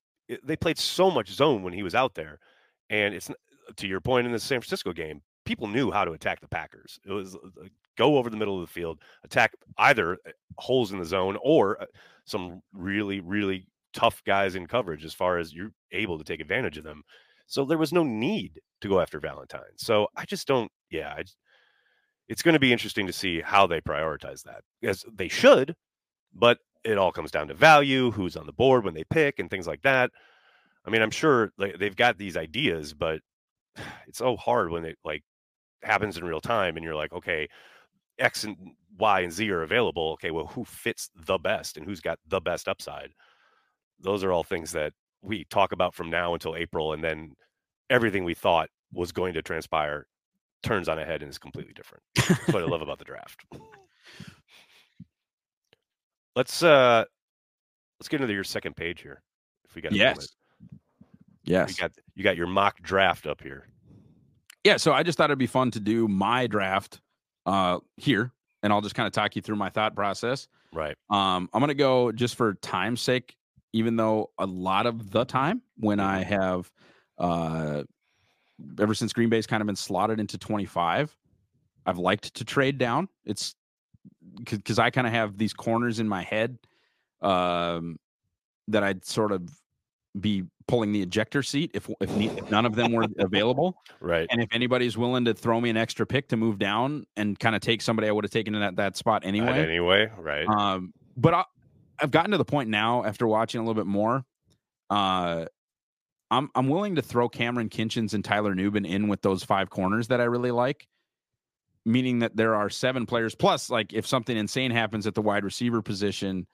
they played so much zone when he was out there, and it's to your point in the San Francisco game, people knew how to attack the Packers. It was uh, go over the middle of the field, attack either uh, holes in the zone or uh, some really really tough guys in coverage as far as you're able to take advantage of them. So there was no need to go after Valentine. So I just don't. Yeah, I, it's going to be interesting to see how they prioritize that, as they should. But it all comes down to value, who's on the board when they pick, and things like that. I mean, I'm sure they, they've got these ideas, but it's so hard when it like happens in real time, and you're like, okay, X and Y and Z are available. Okay, well, who fits the best and who's got the best upside? Those are all things that we talk about from now until April, and then everything we thought was going to transpire turns on a head and is completely different. That's what I love about the draft. Let's uh let's get into your second page here. If we got. Yes. Yes. You got you got your mock draft up here. Yeah, so I just thought it'd be fun to do my draft uh here and I'll just kind of talk you through my thought process. Right. Um I'm going to go just for time's sake even though a lot of the time when I Mm-hmm. have uh ever since Green Bay's kind of been slotted into 25, I've liked to trade down. It's because I kind of have these corners in my head um, that I'd sort of be pulling the ejector seat if if, if none of them were available, Right. and if anybody's willing to throw me an extra pick to move down and kind of take somebody I would have taken in that, that spot Anyway. anyway. Anyway, right. Um, but I, I've gotten to the point now after watching a little bit more. Uh, I'm I'm willing to throw Kamren Kinchens and Tyler Nubin in with those five corners that I really like. Meaning that there are seven players plus, like if something insane happens at the wide receiver position,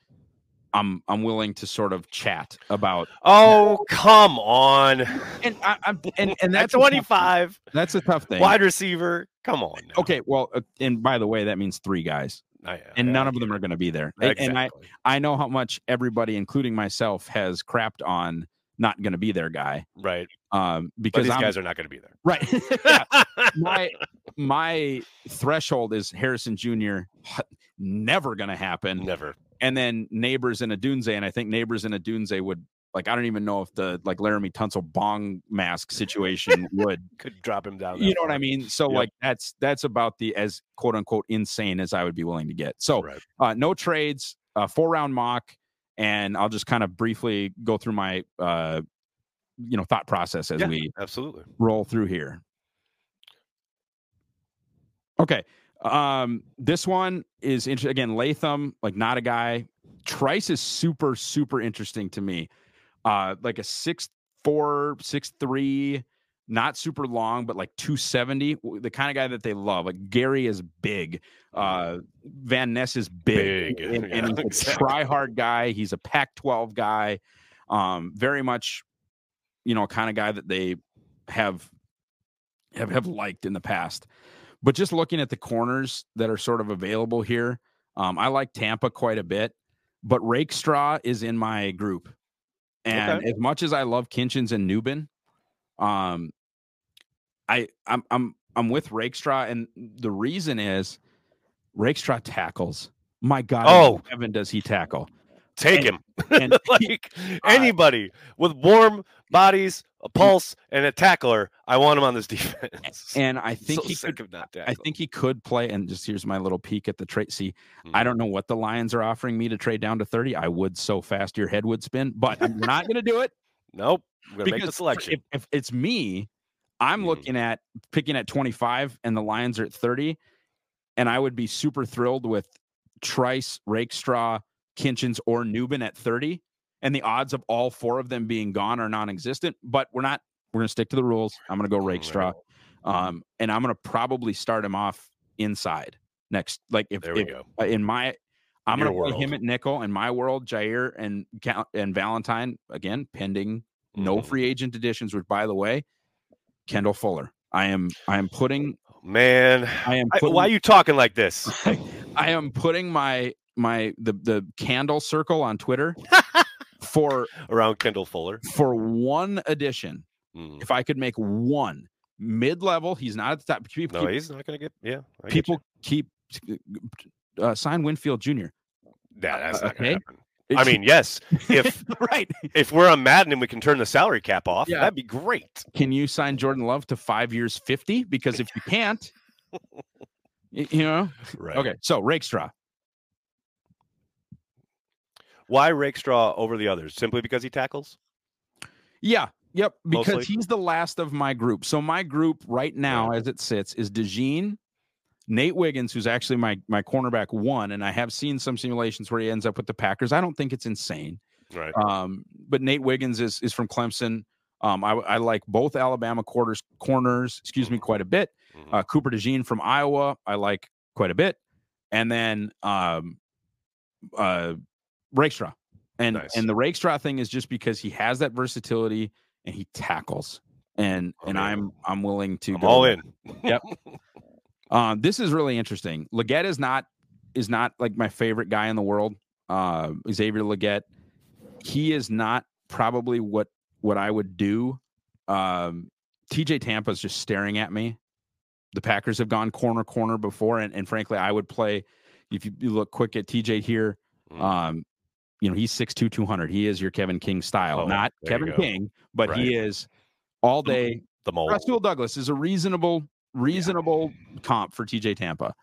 I'm I'm willing to sort of chat about. oh, come on. And I, I'm and and At that's a 25, That's a tough thing. wide receiver. Come on. now. Okay, well, uh, and by the way, that means three guys, I- and I- none of them are going to be there. And- And I, Exactly. I know how much everybody, including myself, has crapped on not going to be their guy. right. Um, But because these I'm guys are not going to be there. right. Yeah. my my threshold is Harrison Jr. Never going to happen. Never. And then Nabers and Odunze, and I think Nabers and Odunze would like. I don't even know if the like Laremy Tunsil bong mask situation would. Could drop him down. You know what I mean? So Yep. like that's that's about the as quote unquote insane as I would be willing to get. So Right. uh, no trades, uh, four round mock, and I'll just kind of briefly go through my uh, you know thought process as Yeah. we Absolutely. roll through here. Okay, um, this one is interesting. Again, Latham, like not a guy. Trice is super super interesting to me. Uh, like a six four six three. Not super long, but like 270, the kind of guy that they love. Like Gary is big. Uh, Van Ness is big, Big, and, and yeah, he's a try hard guy. He's a Pac 12 guy. Um, very much, you know, kind of guy that they have have have liked in the past. But just looking at the corners that are sort of available here, um, I like Tampa quite a bit. But Rakestraw is in my group, and Okay. as much as I love Kinchens and Nubin, um, I I'm I'm I'm with Rakestraw, and the reason is Rakestraw tackles. My God, Oh. heaven, does he tackle? Take And- him. And like anybody with warm bodies, a pulse, and a tackler, I want him on this defense. and I think so he sick could. I think he could play. And just here's my little peek at the trade. See, Hmm. I don't know what the Lions are offering me to trade down to 30. I would so fast your head would spin, but I'm not going to do it Nope. We're gonna make the selection. if, if it's me, I'm Mhm. looking at picking at 25 and the Lions are at 30. And I would be super thrilled with Trice, Rakestraw, Kinchens, or Nubin at 30. And the odds of all four of them being gone are non-existent. But we're not. We're going to stick to the rules. I'm going to go Rakestraw, um, and I'm going to probably start him off inside next. Like if, There we if go. uh, in my I'm going to put him at nickel. In my world, Jaire and and Valentine again pending no Mhm. free agent additions. Which, by the way, Kendall Fuller. I am I am putting Man, I am I, why are you talking like this? I am putting my my the the candle circle on Twitter for Around Kendall Fuller. for one edition. Mm. If I could make one mid level, he's not at the top. People No, keep, he's not going to get. Yeah. I get people keep uh, sign Winfield Jr. you. Yeah, that's uh, not okay. I mean, yes, if right. if we're on Madden and we can turn the salary cap off, Yeah. that'd be great. Can you sign Jordan Love to five years, 50? Because if you can't, you know, Right. okay. So Rakestraw. Why Rakestraw over the others? Simply because he tackles? Yeah. Yep. Because Mostly. he's the last of my group. So my group right now, as it sits, is DeJean, Nate Wiggins, who's actually my my cornerback one, and I have seen some simulations where he ends up with the Packers. I don't think it's insane. Right. Um, but Nate Wiggins is is from Clemson. Um, I, I like both Alabama quarters corners, excuse me, quite a bit. Mhm. Uh, Cooper DeJean from Iowa, I like quite a bit, and then um, uh, Rakestraw, and Nice. and the Rakestraw thing is just because he has that versatility and he tackles, and I'm and in. I'm I'm willing to I'm go all in. Um, this is really interesting. Legette is not is not like my favorite guy in the world. Uh, Xavier Legette, he is not probably what what I would do, um, TJ Tampa is just staring at me. The Packers have gone corner corner before, and, and frankly, I would play. If you, you look quick at TJ here, Mm. um, you know he's 6'2", 200. He is your Kevin King style, Oh, not Kevin. King, but Right. he is all day. the mold. Rasul Douglas is a reasonable, reasonable comp for TJ Tampa.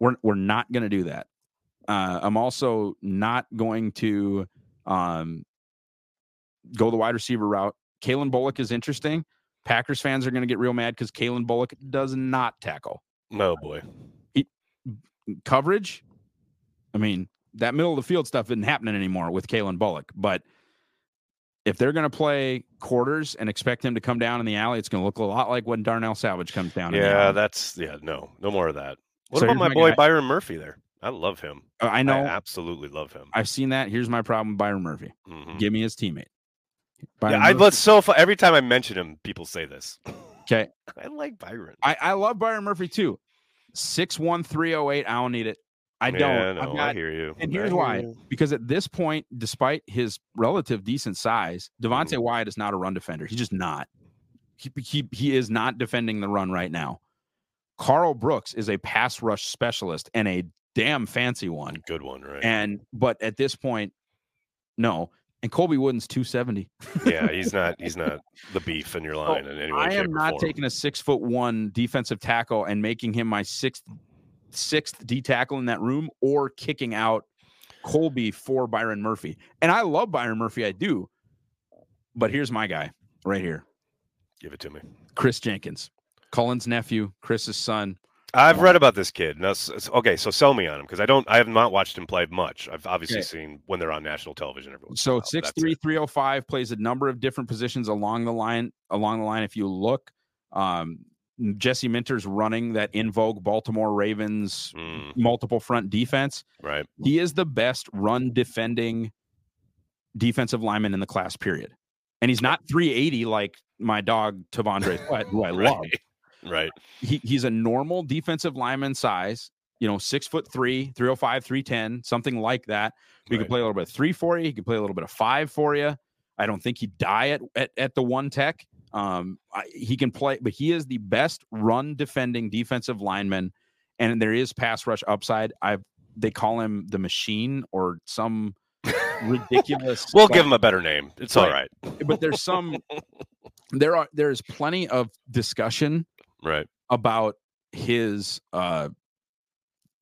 We're we're not going to do that. Uh, I'm also not going to um, go the wide receiver route. Calen Bullock is interesting. Packers fans are going to get real mad because Calen Bullock does not tackle Oh boy. coverage. I mean, that middle of the field stuff isn't happening anymore with Calen Bullock. But if they're going to play quarters and expect him to come down in the alley, it's going to look a lot like when Darnell Savage comes down. Yeah, that's yeah. No, no more of that. What So about my my boy guy. Byron Murphy there? I love him. Uh, I know. I absolutely love him. I've seen that. Here's my problem with Byron Murphy. Mhm. Give me his teammate. Yeah, Byron I, Murphy- but so fu- every time I mention him, people say this. Okay. I like Byron. I, I love Byron Murphy too. Six one three oh eight. I don't need it. I don't. Yeah, no, I've I hear you. and here's why. because at this point, despite his relative decent size, Devonte Mhm. Wyatt is not a run defender. He's just not. He, he he is not defending the run right now. Karl Brooks is a pass rush specialist and a damn fancy one. Good one, right? And but at this point, no. And Colby Wooden's 270. yeah, he's not. He's not the beef in your line in any way. I am not taking a six foot one defensive tackle and making him my sixth sixth D tackle in that room or kicking out Colby for Byron Murphy. And I love Byron Murphy, I do. But here's my guy right here. Give it to me. Kris Jenkins. Cullen's nephew, Kris's son. I've read about this kid. Now, okay, so sell me on him because I don't. I have not watched him play much. I've obviously Okay. seen when they're on national television. Every once in a So six three three oh five plays a number of different positions along the line. Along the line, if you look, um, Jesse Minter's running that in vogue Baltimore Ravens Mm, multiple front defense. right. He is the best run defending defensive lineman in the class, period. And he's not 380 like my dog T'Vondre Sweat, who I love. Right. Right. He, he's a normal defensive lineman size, you know, six foot three, 305, 310, something like that. He right. can play a little bit of three for you. He can play a little bit of five for you. I don't think he'd die at, at, at the one tech. Um, I, he can play, but he is the best run defending defensive lineman. And there is pass rush upside. I've, they call him the machine or some ridiculous. We'll give him a better name. It's all right. but there's some, there are, there's plenty of discussion Right. about his uh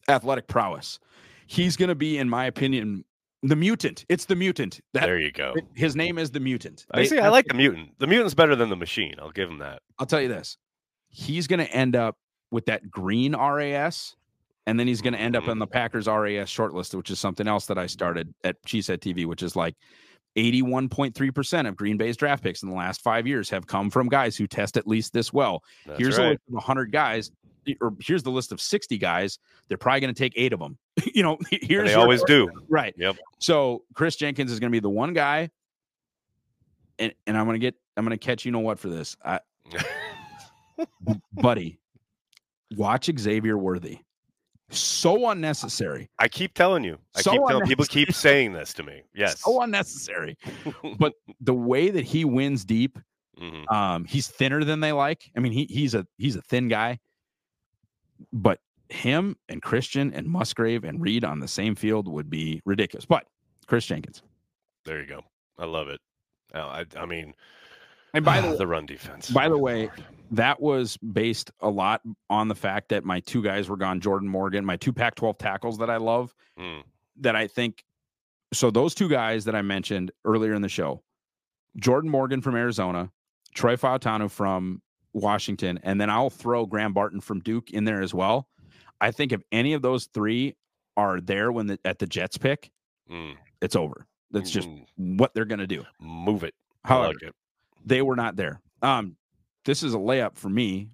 athletic prowess. He's going to be in my opinion the mutant. It's the mutant. That There you go. his name is the mutant. I They- see. I like the mutant. The mutant's better than the machine. I'll give him that. I'll tell you this. He's going to end up with that green RAS and then he's going to end up Mhm. on the Packers RAS shortlist, which is something else that I started at Cheesehead TV, which is like 81.3% of Green Bay's draft picks in the last 5 years have come from guys who test at least this well. That's here's a list of 100 guys or here's the list of 60 guys they're probably going to take eight of them you know here's And they always do. right Yep. so kris jenkins is going to be the one guy and, and i'm going to get i'm going to catch you know what for this I, buddy watch xavier worthy so unnecessary I keep telling you. I So keep telling people keep saying this to me. Yes. so unnecessary but the way that he wins deep Mhm. Um, he's thinner than they like. I mean, he he's a he's a thin guy, but him and Christian and Musgrave and Reed on the same field would be ridiculous. But Kris Jenkins. There you go. I love it. I, I mean, And by the way, the run defense. by the way, that was based a lot on the fact that my two guys were gone, Jordan Morgan, my two Pac-12 tackles that I love, Mm, that I think so those two guys that I mentioned earlier in the show, Jordan Morgan from Arizona, Troy Fautanu from Washington, and then I'll throw Graham Barton from Duke in there as well. I think if any of those three are there when the, at the Jets pick, mm, it's over. That's just mm, what they're going to do. move it. I However, like it. they were not there. Um, this is a layup for me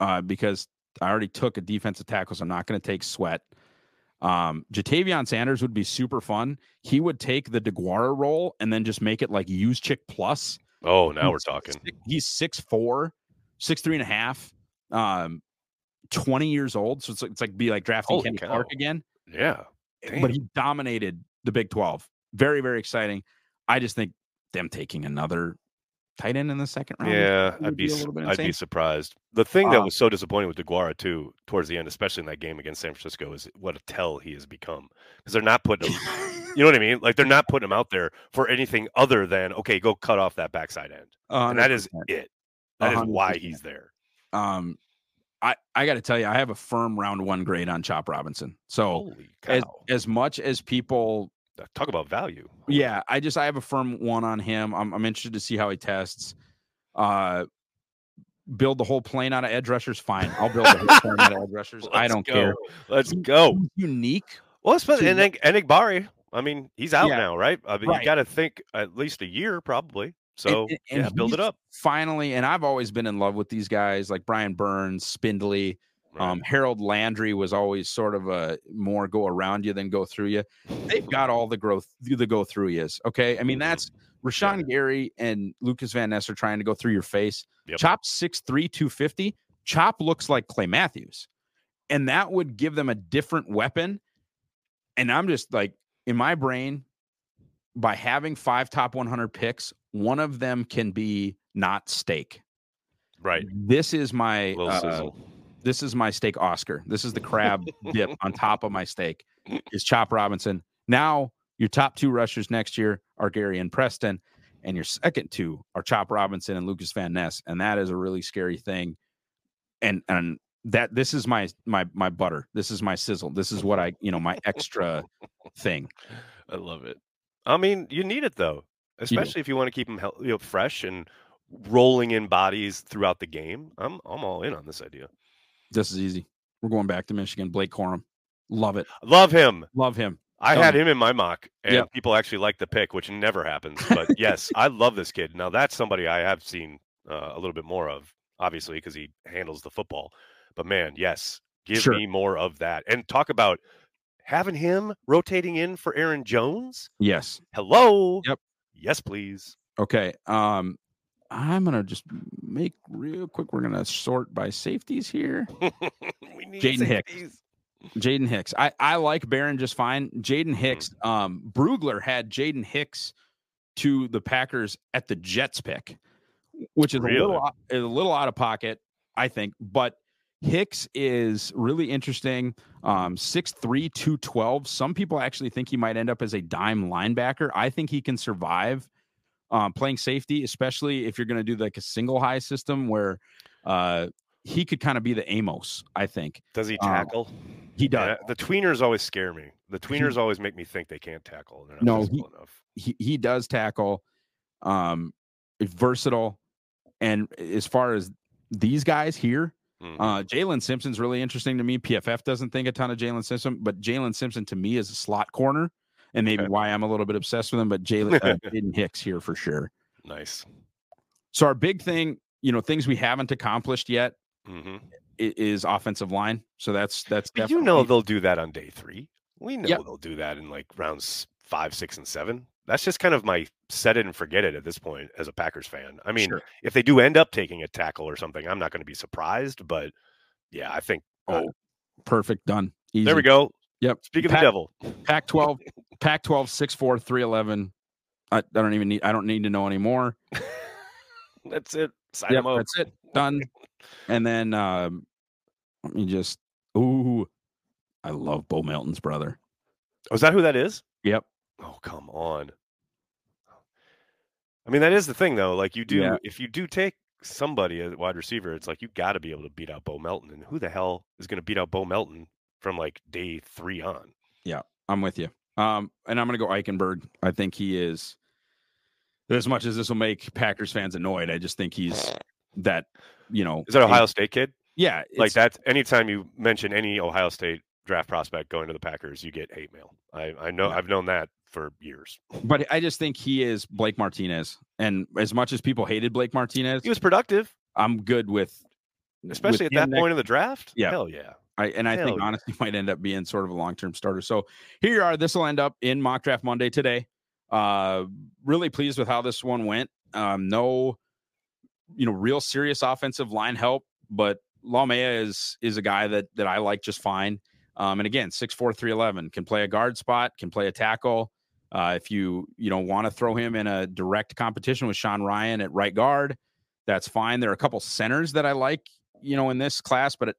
uh, because I already took a defensive tackle, so I'm not going to take Sweat. Um, Ja'Tavion Sanders would be super fun. He would take the DeGuara role and then just make it like Juszczyk plus. Oh, now we're talking. He's six four, six three and a half, um, twenty years old. So it's like, it's like be like drafting Holy Kenny cow. Clark again. Yeah. But he dominated the Big Twelve. Very very exciting. I just think them taking another tight end in the second round. Yeah, I'd be, be a s- little bit I'd be surprised. The thing that Uh, was so disappointing with DeGuara too, towards the end, especially in that game against San Francisco, is what a tell he has become because they're not putting him. you know what I mean? Like they're not putting him out there for anything other than okay, go cut off that backside end, and that is it. That is why 100%. he's there. um I, I got to tell you, I have a firm round one grade on Chop Robinson. So as as much as people Talk about value. Yeah, I just I have a firm one on him. I'm I'm interested to see how he tests. Uh build the whole plane out of edge rushers, fine. I'll build the whole plane out of edge rushers. I Let's don't go. care. Let's go. Unique. Well, especially and then Enagbare. I mean, he's out Yeah. now, right? I mean, Right. you got to think at least a year, probably. So and- and yeah, build it up. Finally, and I've always been in love with these guys like Brian Burns, Spindley, Right. um, Harold Landry was always sort of a more go around you than go through you. They've got all the growth, the go through is Okay. I mean, Mhm. that's Rashan Gary and Lukas Van Ness are trying to go through your face. Yep. Chop 6'3, 250. Chop looks like Clay Matthews. And that would give them a different weapon. And I'm just like, in my brain, by having five top 100 picks, one of them can be not steak. right. This is my uh, this is my steak Oscar. This is the crab dip on top of my steak. Is Chop Robinson. Now your top two rushers next year are Gary and Preston, and your second two are Chop Robinson and Lukas Van Ness, and that is a really scary thing. And and that this is my my my butter. This is my sizzle. This is what I you know my extra thing. I love it. I mean, you need it though, especially if you want to keep them you know, fresh and rolling in bodies throughout the game. I'm I'm all in on this idea. This is easy. We're going back to Michigan. Blake Corum, love it. Love him. Love him. I Tell had him in my mock, and Yep. people actually like the pick, which never happens. But yes, I love this kid. Now that's somebody I have seen uh, a little bit more of, obviously, because he handles the football. But man, yes, give Sure. me more of that. And talk about having him rotating in for Aaron Jones. Yes. Hello. Yep. Yes, please. Okay. Um, I'm gonna just make real quick. We're gonna sort by safeties here. we need Jaden Hicks. Jaden Hicks. I, I like Barron just fine. Jaden Mm-hmm. Hicks. Um, Brugler had Jaden Hicks to the Packers at the Jets pick, which is a little is a little out of pocket, I think. But Hicks is really interesting. Um, 6'3", 212. Some people actually think he might end up as a dime linebacker. I think he can survive um, playing safety, especially if you're going to do like a single high system where uh, he could kind of be the Amos. I think Does he Um, tackle? he does. Yeah, the tweeners always scare me. The tweeners always make me think they can't tackle. They're not No, physical enough. he, he does tackle um versatile and as far as these guys here Mhm. uh jaylin simpson's really interesting to me pff doesn't think a ton of jaylin simpson but jaylin simpson to me is a slot corner and maybe Okay. why i'm a little bit obsessed with him but jalen uh, Jaden hicks here for sure nice. so our big thing you know things we haven't accomplished yet hmm is offensive line so that's that's But you know they'll do that on day three. We know Yep. they'll do that in like rounds five, six, and seven. That's just kind of my set it and forget it at this point as a Packers fan. I mean, Sure. if they do end up taking a tackle or something, I'm not going to be surprised. But yeah, I think uh, oh perfect done Easy. there we go. yep Speak of the devil. Pac 12, Pac 12, 6 4, 311. I, I don't even need, I don't need to know anymore. That's it. Sign Yep, them up. that's it. Done. And then, um, let me just, ooh, I love Bo Melton's brother. Oh, is that who that is? Yep. Oh, come on. I mean, that is the thing, though. Like, you do, Yeah. if you do take somebody as wide receiver, it's like you got to be able to beat out Bo Melton. And who the hell is going to beat out Bo Melton from like day three on? Yeah, I'm with you. Um, and I'm going to go Eichenberg. I think he is, as much as this will make Packers fans annoyed, I just think he's that, you know, Is that Ohio State kid? Yeah. Like that. Anytime you mention any Ohio State draft prospect going to the Packers, you get hate mail. I, I know. Yeah. I've known that for years. But I just think he is Blake Martinez. And as much as people hated Blake Martinez, He was productive, I'm good with, especially with at that next- point in the draft. Yeah. Hell yeah. I, and I Hell think yeah. honestly might end up being sort of a long term starter. So here you are. This will end up in mock draft Monday today. Uh, really pleased with how this one went. Um, no, you know, real serious offensive line help, but Laumea is is a guy that that I like just fine. Um, and again, six four three eleven can play a guard spot, can play a tackle. Uh, if you you know want to throw him in a direct competition with Sean Rhyan at right guard, that's fine. There are a couple centers that I like, you know, in this class, but it,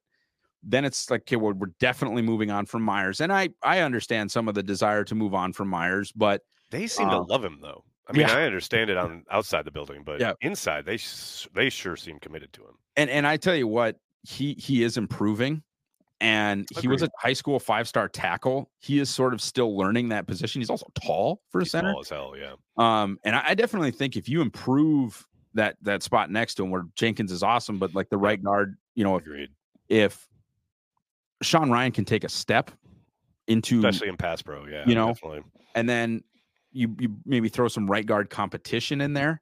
then it's like okay, we're, we're definitely moving on from Myers, and I I understand some of the desire to move on from Myers, but they seem uh, to love him though. I mean, yeah. I understand it on outside the building, but yeah. inside they they sure seem committed to him. And and I tell you what, he he is improving and he was a high school five star tackle. He is sort of still learning that position. He's also tall for a He's center. Tall as hell, yeah. Um, and I, I, definitely think if you improve that that spot next to him, where Jenkins is awesome, but like the right guard, you know, if, Agreed. if Sean Rhyan can take a step into, especially in pass pro, yeah, you know, definitely. and then you you maybe throw some right guard competition in there.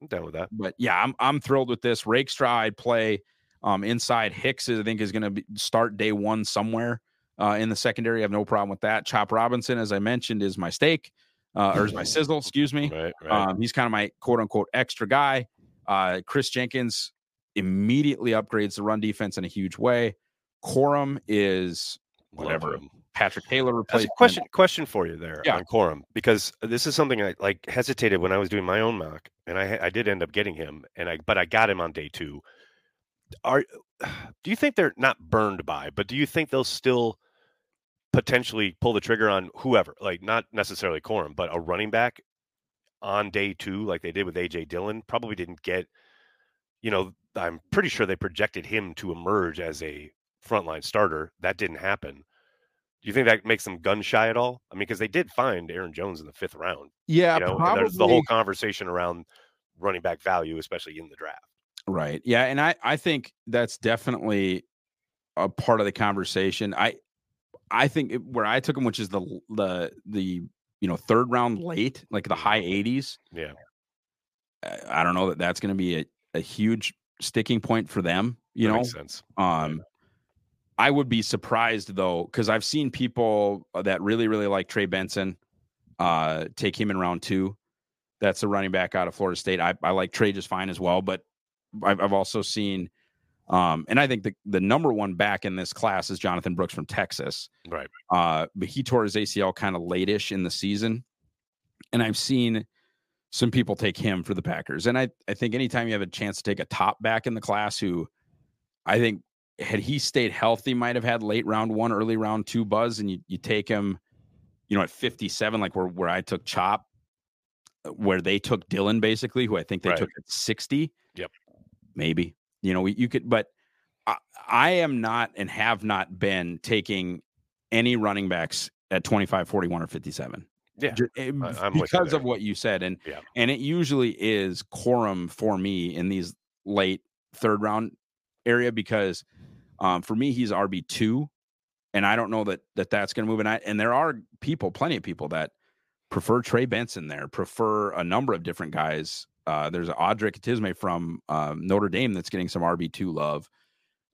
I'm down with that. But yeah, I'm I'm thrilled with this. Rakestraw, I'd play um, inside Hicks, I think, is going to start day one somewhere uh, in the secondary. I have no problem with that. Chop Robinson, as I mentioned, is my steak uh, or is my sizzle, excuse me. Right, right. Um, he's kind of my quote unquote extra guy. Uh, Kris Jenkins immediately upgrades the run defense in a huge way. Corum is whatever. Patrick Taylor replaced. question question for you there yeah. on Corum because this is something I like hesitated when I was doing my own mock, and I I did end up getting him, and I but I got him on day two are do you think they're not burned by, but do you think they'll still potentially pull the trigger on whoever, like not necessarily Corum, but a running back on day two, like they did with AJ Dillon? Probably didn't get, you know, I'm pretty sure they projected him to emerge as a frontline starter. That didn't happen. Do you think that makes them gun shy at all? I mean, because they did find Aaron Jones in the fifth round. Yeah, you know, probably. there's the whole conversation around running back value, especially in the draft. Right. Yeah, and I I think that's definitely a part of the conversation. I I think it, where I took him, which is the the the you know third round late, like the high 80s. Yeah. I don't know that that's going to be a, a huge sticking point for them. You that know, sense. Um, yeah. I would be surprised though, because I've seen people that really really like Trey Benson, uh, take him in round two. That's a running back out of Florida State. I, I like Trey just fine as well, but I've, I've also seen, um, and I think the, the number one back in this class is Jonathan Brooks from Texas. Right. Uh, but he tore his ACL kind of late-ish in the season. And I've seen some people take him for the Packers. And I, I think anytime you have a chance to take a top back in the class who I think had he stayed healthy, might have had late round one, early round two buzz, and you, you take him, you know, at 57, like where, where I took Chop, where they took Dillon basically, who I think they right. took at 60. Yep maybe you know you could but I, I, am not and have not been taking any running backs at 25 41 or 57 yeah I'm because of what you said and yeah. and it usually is corum for me in these late third round area because um, for me he's rb2 and i don't know that that that's going to move and I, and there are people plenty of people that prefer trey benson there prefer a number of different guys uh, there's Audric Estimé from um, Notre Dame that's getting some RB2 love.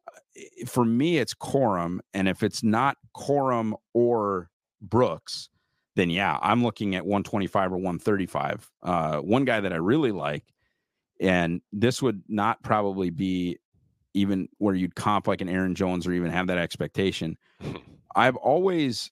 Uh, for me, it's Corum. And if it's not Corum or Brooks, then yeah, I'm looking at 125 or 135. Uh, one guy that I really like, and this would not probably be even where you'd comp like an Aaron Jones or even have that expectation. I've always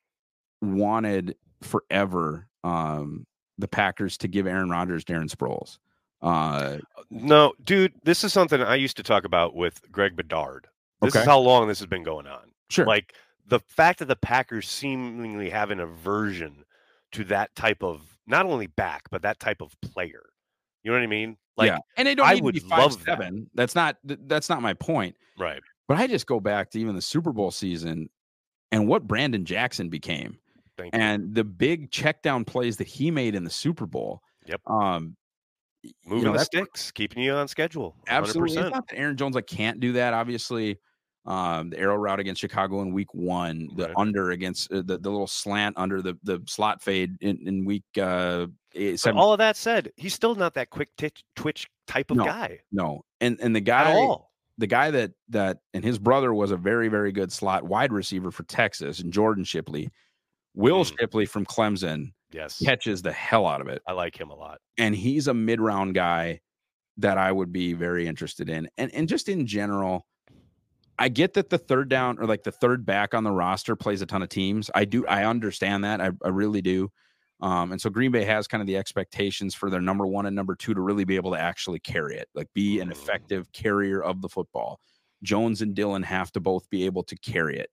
wanted forever um, the Packers to give Aaron Rodgers Darren Sproles. Uh, no, dude, this is something I used to talk about with Greg Bedard. This okay. is how long this has been going on. Sure. Like the fact that the Packers seemingly have an aversion to that type of not only back, but that type of player. You know what I mean? Like, yeah. and they don't I would be five, love seven. That. That's not that's not my point. Right. But I just go back to even the Super Bowl season and what Brandon Jackson became. and the big check down plays that he made in the Super Bowl. Yep. Um, moving you know, the sticks, keeping you on schedule. 100%. Absolutely. It's not that Aaron Jones like can't do that. Obviously, um, the arrow route against Chicago in week one, the right. under against uh, the, the little slant under the, the slot fade in, in week uh, seven. All of that said, he's still not that quick twitch, twitch type of no, guy. No. And and the guy the guy that that and his brother was a very, very good slot wide receiver for Texas and Jordan Shipley. Will mm. Shipley from Clemson yes catches the hell out of it. I like him a lot. And he's a mid round guy that I would be very interested in. And and just in general, I get that the third down or like the third back on the roster plays a ton of teams. I do I understand that. I, I really do. Um, and so Green Bay has kind of the expectations for their number one and number two to really be able to actually carry it, like be an effective carrier of the football. Jones and Dillon have to both be able to carry it.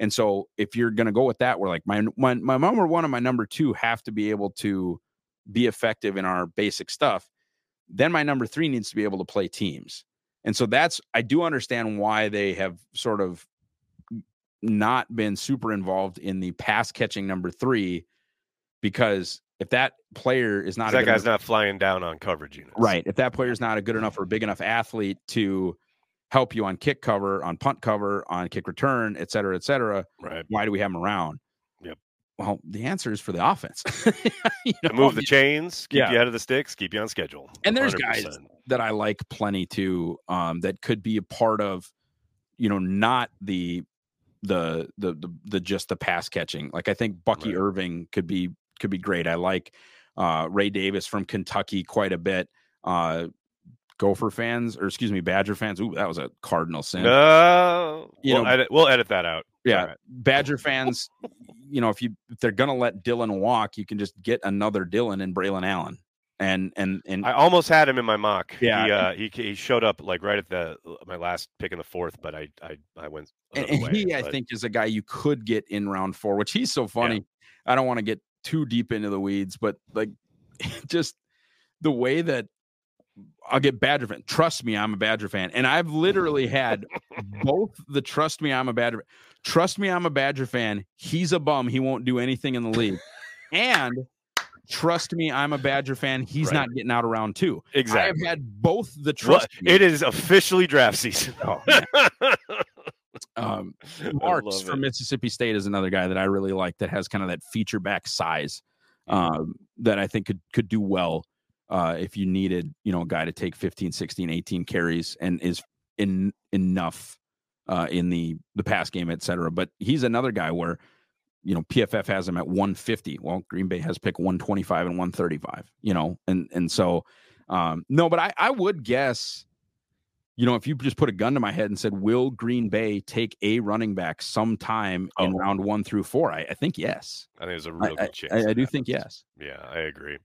And so if you're going to go with that, we're like my, my my number one and my number two have to be able to be effective in our basic stuff. Then my number three needs to be able to play teams. And so that's I do understand why they have sort of not been super involved in the pass catching number three because if that player is not that guy's enough, not flying down on coverage units, right? If that player is not a good enough or big enough athlete to help you on kick cover, on punt cover, on kick return, et cetera, et cetera, right? Why do we have him around? Yep. Well, the answer is for the offense. you know? Move the chains, keep yeah. you out of the sticks, keep you on schedule. And there's 100%. guys that I like plenty too, um, that could be a part of, you know, not the the the the, the just the pass catching. Like I think Bucky right. Irving could be could be great. I like uh, Ray Davis from Kentucky quite a bit. Uh, Gopher fans, or excuse me, Badger fans. Ooh, that was a cardinal sin. No, you we'll know, edit, we'll edit that out. Yeah, right. Badger fans. you know, if you if they're gonna let Dillon walk, you can just get another Dillon and Braelon Allen. And and and I almost had him in my mock. Yeah, he uh, he, he showed up like right at the my last pick in the fourth, but I I I went. And, and way, he, but... I think, is a guy you could get in round four, which he's so funny. Yeah. I don't want to get too deep into the weeds, but like just the way that I'll get Badger fan. Trust me, I'm a Badger fan. And I've literally had both the trust me, I'm a Badger. Trust me, I'm a Badger fan. He's a bum. He won't do anything in the league. and trust me, I'm a Badger fan. He's right. not getting out of round two. Exactly. I've had both the trust. Well, it is officially draft season. Oh, um, Marks from Mississippi State is another guy that I really like that has kind of that feature back size um, that I think could could do well uh, if you needed, you know, a guy to take 15, 16, 18 carries and is in enough uh, in the the pass game, et cetera. But he's another guy where, you know, PFF has him at 150. Well, Green Bay has picked 125 and 135, you know, and and so um, no, but I, I would guess, you know, if you just put a gun to my head and said, will Green Bay take a running back sometime oh. in round one through four? I, I think yes. I think there's a real I, good chance. I, I do think yes. Yeah, I agree.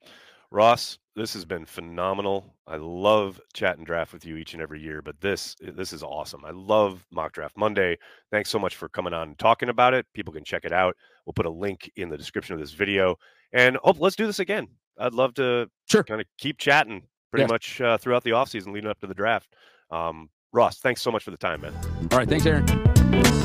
Ross, this has been phenomenal. I love chat and draft with you each and every year, but this this is awesome. I love Mock Draft Monday. Thanks so much for coming on and talking about it. People can check it out. We'll put a link in the description of this video. And oh, let's do this again. I'd love to sure. kind of keep chatting pretty yeah. much uh, throughout the offseason leading up to the draft. Um, Ross, thanks so much for the time, man. All right, thanks, Aaron.